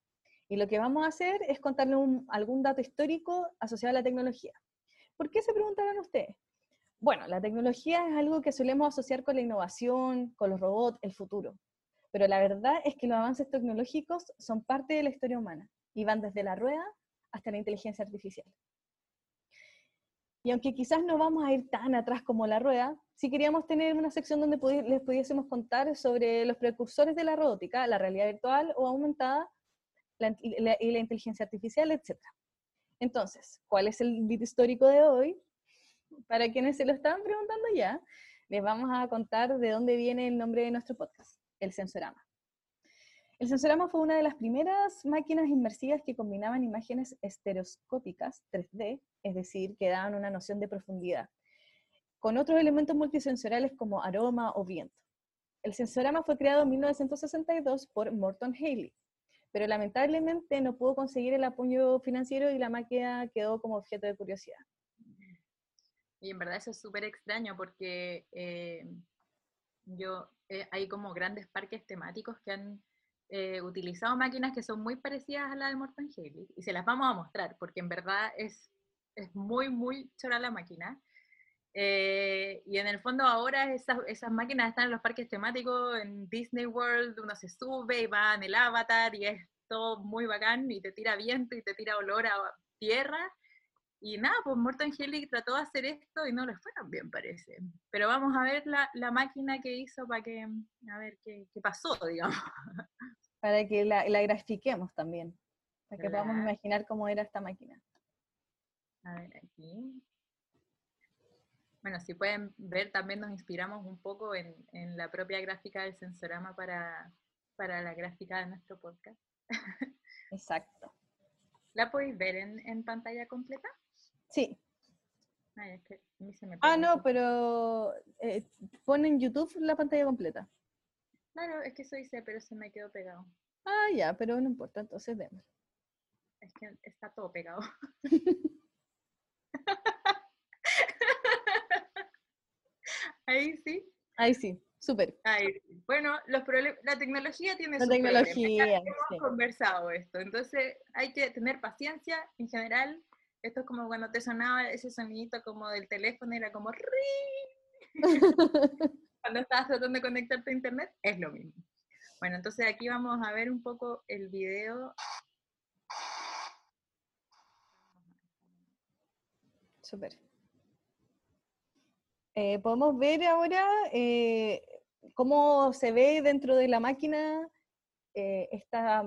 Y lo que vamos a hacer es contarles algún dato histórico asociado a la tecnología. ¿Por qué se preguntarán ustedes? Bueno, la tecnología es algo que solemos asociar con la innovación, con los robots, el futuro. Pero la verdad es que los avances tecnológicos son parte de la historia humana y van desde la rueda hasta la inteligencia artificial. Y aunque quizás no vamos a ir tan atrás como la rueda, sí queríamos tener una sección donde les pudiésemos contar sobre los precursores de la robótica, la realidad virtual o aumentada y la inteligencia artificial, etc. Entonces, ¿cuál es el bit histórico de hoy? Para quienes se lo estaban preguntando ya, les vamos a contar de dónde viene el nombre de nuestro podcast, el Sensorama. El Sensorama fue una de las primeras máquinas inmersivas que combinaban imágenes estereoscópicas 3D, es decir, que daban una noción de profundidad, con otros elementos multisensoriales como aroma o viento. El sensorama fue creado en 1962 por Morton Haley, pero lamentablemente no pudo conseguir el apoyo financiero y la máquina quedó como objeto de curiosidad. Y en verdad eso es súper extraño porque eh, yo, eh, hay como grandes parques temáticos que han eh, utilizado máquinas que son muy parecidas a la de Morton Haley y se las vamos a mostrar porque en verdad es, es muy, muy chora la máquina. Eh, y en el fondo ahora esas, esas, máquinas están en los parques temáticos, en Disney World, uno se sube y va en el avatar y es todo muy bacán y te tira viento y te tira olor a tierra. Y nada, pues Morton Haley trató de hacer esto y no le fue tan bien, parece. Pero vamos a ver la, la máquina que hizo para que, a ver qué, qué pasó, digamos. Para que la, la grafiquemos también, para que podamos imaginar cómo era esta máquina. A ver, aquí. Bueno, si pueden ver, también nos inspiramos un poco en, en la propia gráfica del sensorama para, para, la gráfica de nuestro podcast. Exacto. ¿La podéis ver en, en pantalla completa? Sí. Ay, es que a mí se me ah, no, pero eh, pon en YouTube la pantalla completa. Claro, es que eso hice, pero se me quedó pegado. Ah, ya, pero no importa, entonces vemos. Es que está todo pegado. Ahí sí. Ahí sí, súper. Bueno, los la tecnología tiene la tecnología, Hemos conversado esto, entonces hay que tener paciencia en general. Esto es como cuando te sonaba ese sonidito como del teléfono, era como cuando estabas tratando de conectarte a internet, es lo mismo. Bueno, entonces aquí vamos a ver un poco el video. Súper. Eh, podemos ver ahora eh, cómo se ve dentro de la máquina eh, esta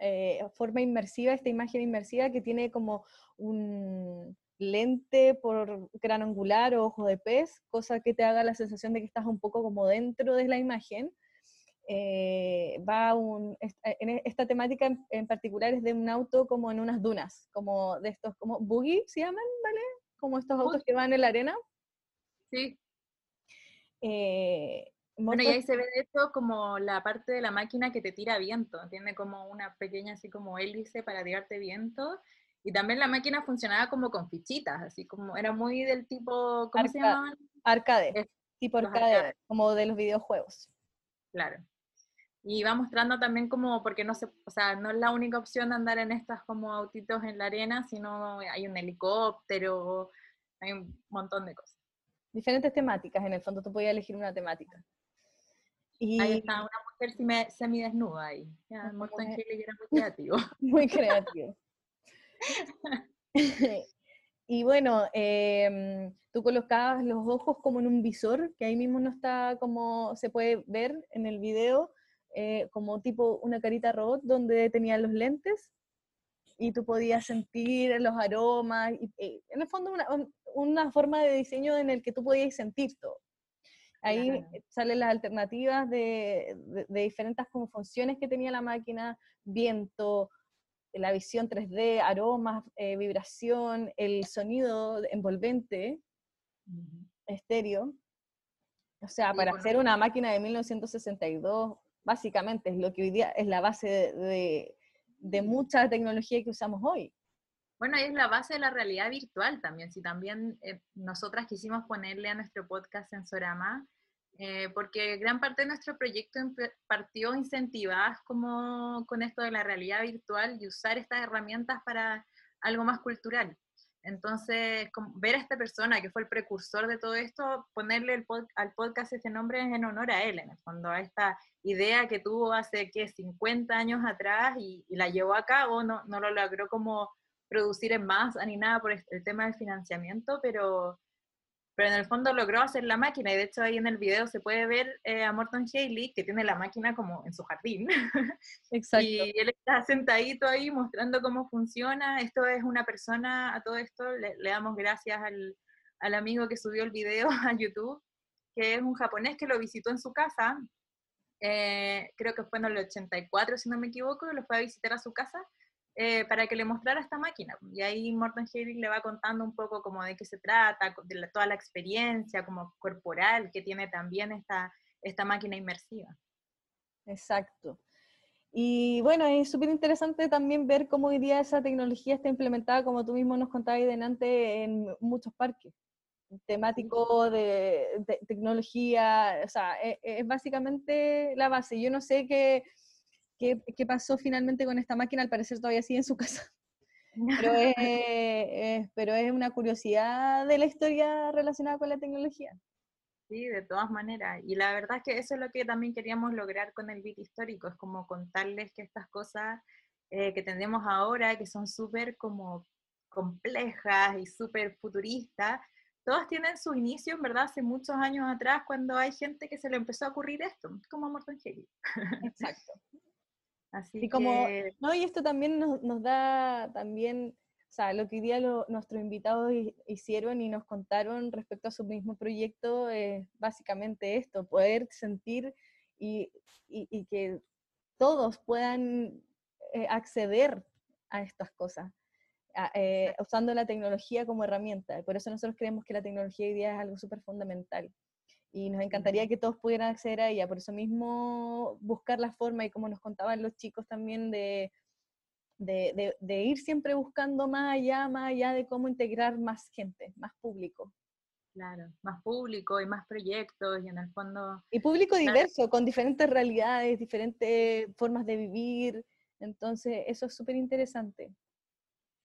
mm, forma inmersiva, esta imagen inmersiva que tiene como un lente por gran angular o ojo de pez, cosa que te haga la sensación de que estás un poco como dentro de la imagen. va un, en esta temática en, particular es de un auto como en unas dunas, como de estos, como buggy se llaman, ¿vale? Como estos autos que van en la arena. Sí. Eh, bueno, y ahí se ve de esto como la parte de la máquina que te tira viento, tiene como una pequeña así como hélice para tirarte viento, y también la máquina funcionaba como con fichitas, así como era muy del tipo, ¿cómo se llamaban? Arcade, tipo arcade, como de los videojuegos. Claro. Y va mostrando también como, porque no se, o sea, no es la única opción andar en estas como autitos en la arena, sino hay un helicóptero, hay un montón de cosas diferentes temáticas, en el fondo tú podías elegir una temática. Y... Ahí está una mujer semidesnuda ahí. Ya, Haley era muy creativo. muy creativo. y bueno, em, tú colocabas los ojos como en un visor, que ahí mismo no está como se puede ver en el video, eh, como tipo una carita robot donde tenían los lentes y tú podías sentir los aromas, y, eh, en el fondo una, una forma de diseño en el que tú podías sentir todo. Ahí salen las alternativas de, de, diferentes como funciones que tenía la máquina, viento, la visión 3D, aromas, eh, vibración, el sonido envolvente, estéreo. O sea, para hacer una máquina de 1962, básicamente es lo que hoy día es la base de, de mucha tecnología que usamos hoy. Bueno, es la base de la realidad virtual también. Si también eh, nosotras quisimos ponerle a nuestro podcast Sensorama, eh, porque gran parte de nuestro proyecto partió incentivadas como con esto de la realidad virtual y usar estas herramientas para algo más cultural. Entonces, ver a esta persona que fue el precursor de todo esto, ponerle al podcast ese nombre es en honor a él, en el fondo, a esta idea que tuvo hace, ¿qué?, 50 años atrás y, y la llevó a cabo, no, no lo logró como producir en más ni nada por el tema del financiamiento, pero, pero en el fondo logró hacer la máquina y de hecho ahí en el video se puede ver eh, a Morton Haley que tiene la máquina como en su jardín. Exacto. y él está sentadito ahí mostrando cómo funciona. Esto es una persona, a todo esto le, damos gracias al, al amigo que subió el video a YouTube, que es un japonés que lo visitó en su casa. Eh, creo que fue en el 84, si no me equivoco, lo fue a visitar a su casa eh, para que le mostrara esta máquina. Y ahí Morton Haley le va contando un poco como de qué se trata, de toda la experiencia como corporal que tiene también esta, esta máquina inmersiva. Exacto. Y bueno, es súper interesante también ver cómo hoy día esa tecnología está implementada, como tú mismo nos contabas delante, en muchos parques temático de, tecnología, o sea, e, e, es, básicamente la base. Yo no sé qué, qué, qué, pasó finalmente con esta máquina, al parecer todavía sigue en su casa. Pero es, pero es una curiosidad de la historia relacionada con la tecnología. Sí, de todas maneras. Y la verdad es que eso es lo que también queríamos lograr con el beat histórico, es como contarles que estas cosas eh, que tenemos ahora, que son súper como complejas y súper futuristas, todas tienen su inicio, en verdad, hace muchos años atrás, cuando hay gente que se le empezó a ocurrir esto, como Morton Haley. Exacto. Así como, no, y esto también nos, nos da también o sea, lo que hoy día nuestros invitados hicieron y nos contaron respecto a su mismo proyecto es básicamente esto, poder sentir y, y, que todos puedan eh, acceder a estas cosas, eh, usando la tecnología como herramienta. Por eso nosotros creemos que la tecnología hoy día es algo súper fundamental. Y nos encantaría que todos pudieran acceder a ella. Por eso mismo buscar la forma y como nos contaban los chicos también de de, de, ir siempre buscando más allá, más allá de cómo integrar más gente, más público. Claro, más público y más proyectos y en el fondo... Y público diverso, con diferentes realidades, diferentes formas de vivir. Entonces, eso es súper interesante.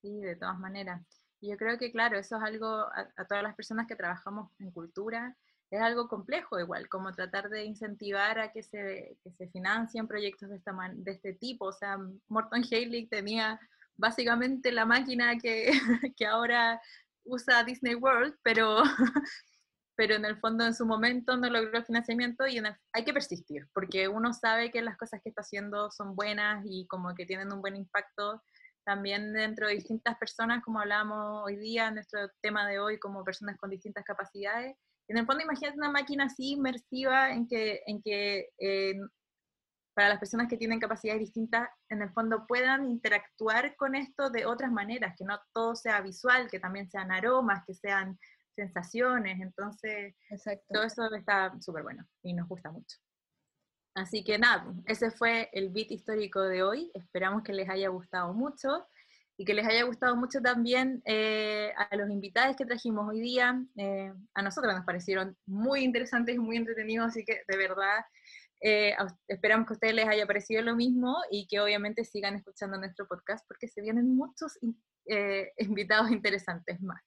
Sí, de todas maneras. Y yo creo que, claro, eso es algo a, todas las personas que trabajamos en cultura, es algo complejo igual, como tratar de incentivar a que se, que se financien proyectos de, esta de este tipo. O sea, Morton Haley tenía básicamente la máquina que, que ahora usa Disney World, pero, pero en el fondo en su momento no logró el financiamiento y hay que persistir, porque uno sabe que las cosas que está haciendo son buenas y como que tienen un buen impacto también dentro de distintas personas, como hablamos hoy día, nuestro tema de hoy, como personas con distintas capacidades, en el fondo, imagínate una máquina así inmersiva en que, en que para las personas que tienen capacidades distintas, en el fondo puedan interactuar con esto de otras maneras, que no todo sea visual, que también sean aromas, que sean sensaciones. Entonces, todo eso está súper bueno y nos gusta mucho. Así que nada, ese fue el beat histórico de hoy. Esperamos que les haya gustado mucho y que les haya gustado mucho también eh, a los invitados que trajimos hoy día. Eh, a nosotros nos parecieron muy interesantes y muy entretenidos, así que de verdad eh, esperamos que a ustedes les haya parecido lo mismo y que obviamente sigan escuchando nuestro podcast porque se vienen muchos invitados interesantes más.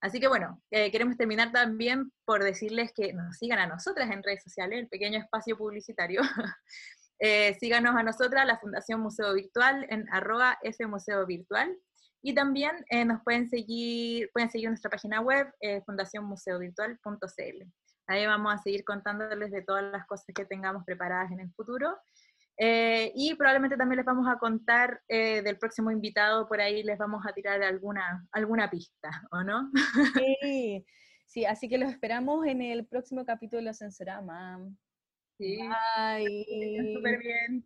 Así que bueno, queremos terminar también por decirles que nos sigan a nosotras en redes sociales, el pequeño espacio publicitario. Eh, síganos a nosotras, la Fundación Museo Virtual, en arroba fmuseo virtual. Y también eh, nos pueden seguir, pueden seguir nuestra página web, eh, fundacionmuseovirtual.cl. Ahí vamos a seguir contándoles de todas las cosas que tengamos preparadas en el futuro. Eh, y probablemente también les vamos a contar del próximo invitado, por ahí les vamos a tirar alguna, alguna pista, ¿o no? Sí, sí, así que los esperamos en el próximo capítulo de Sensorama. Sí. Bye. Súper bien.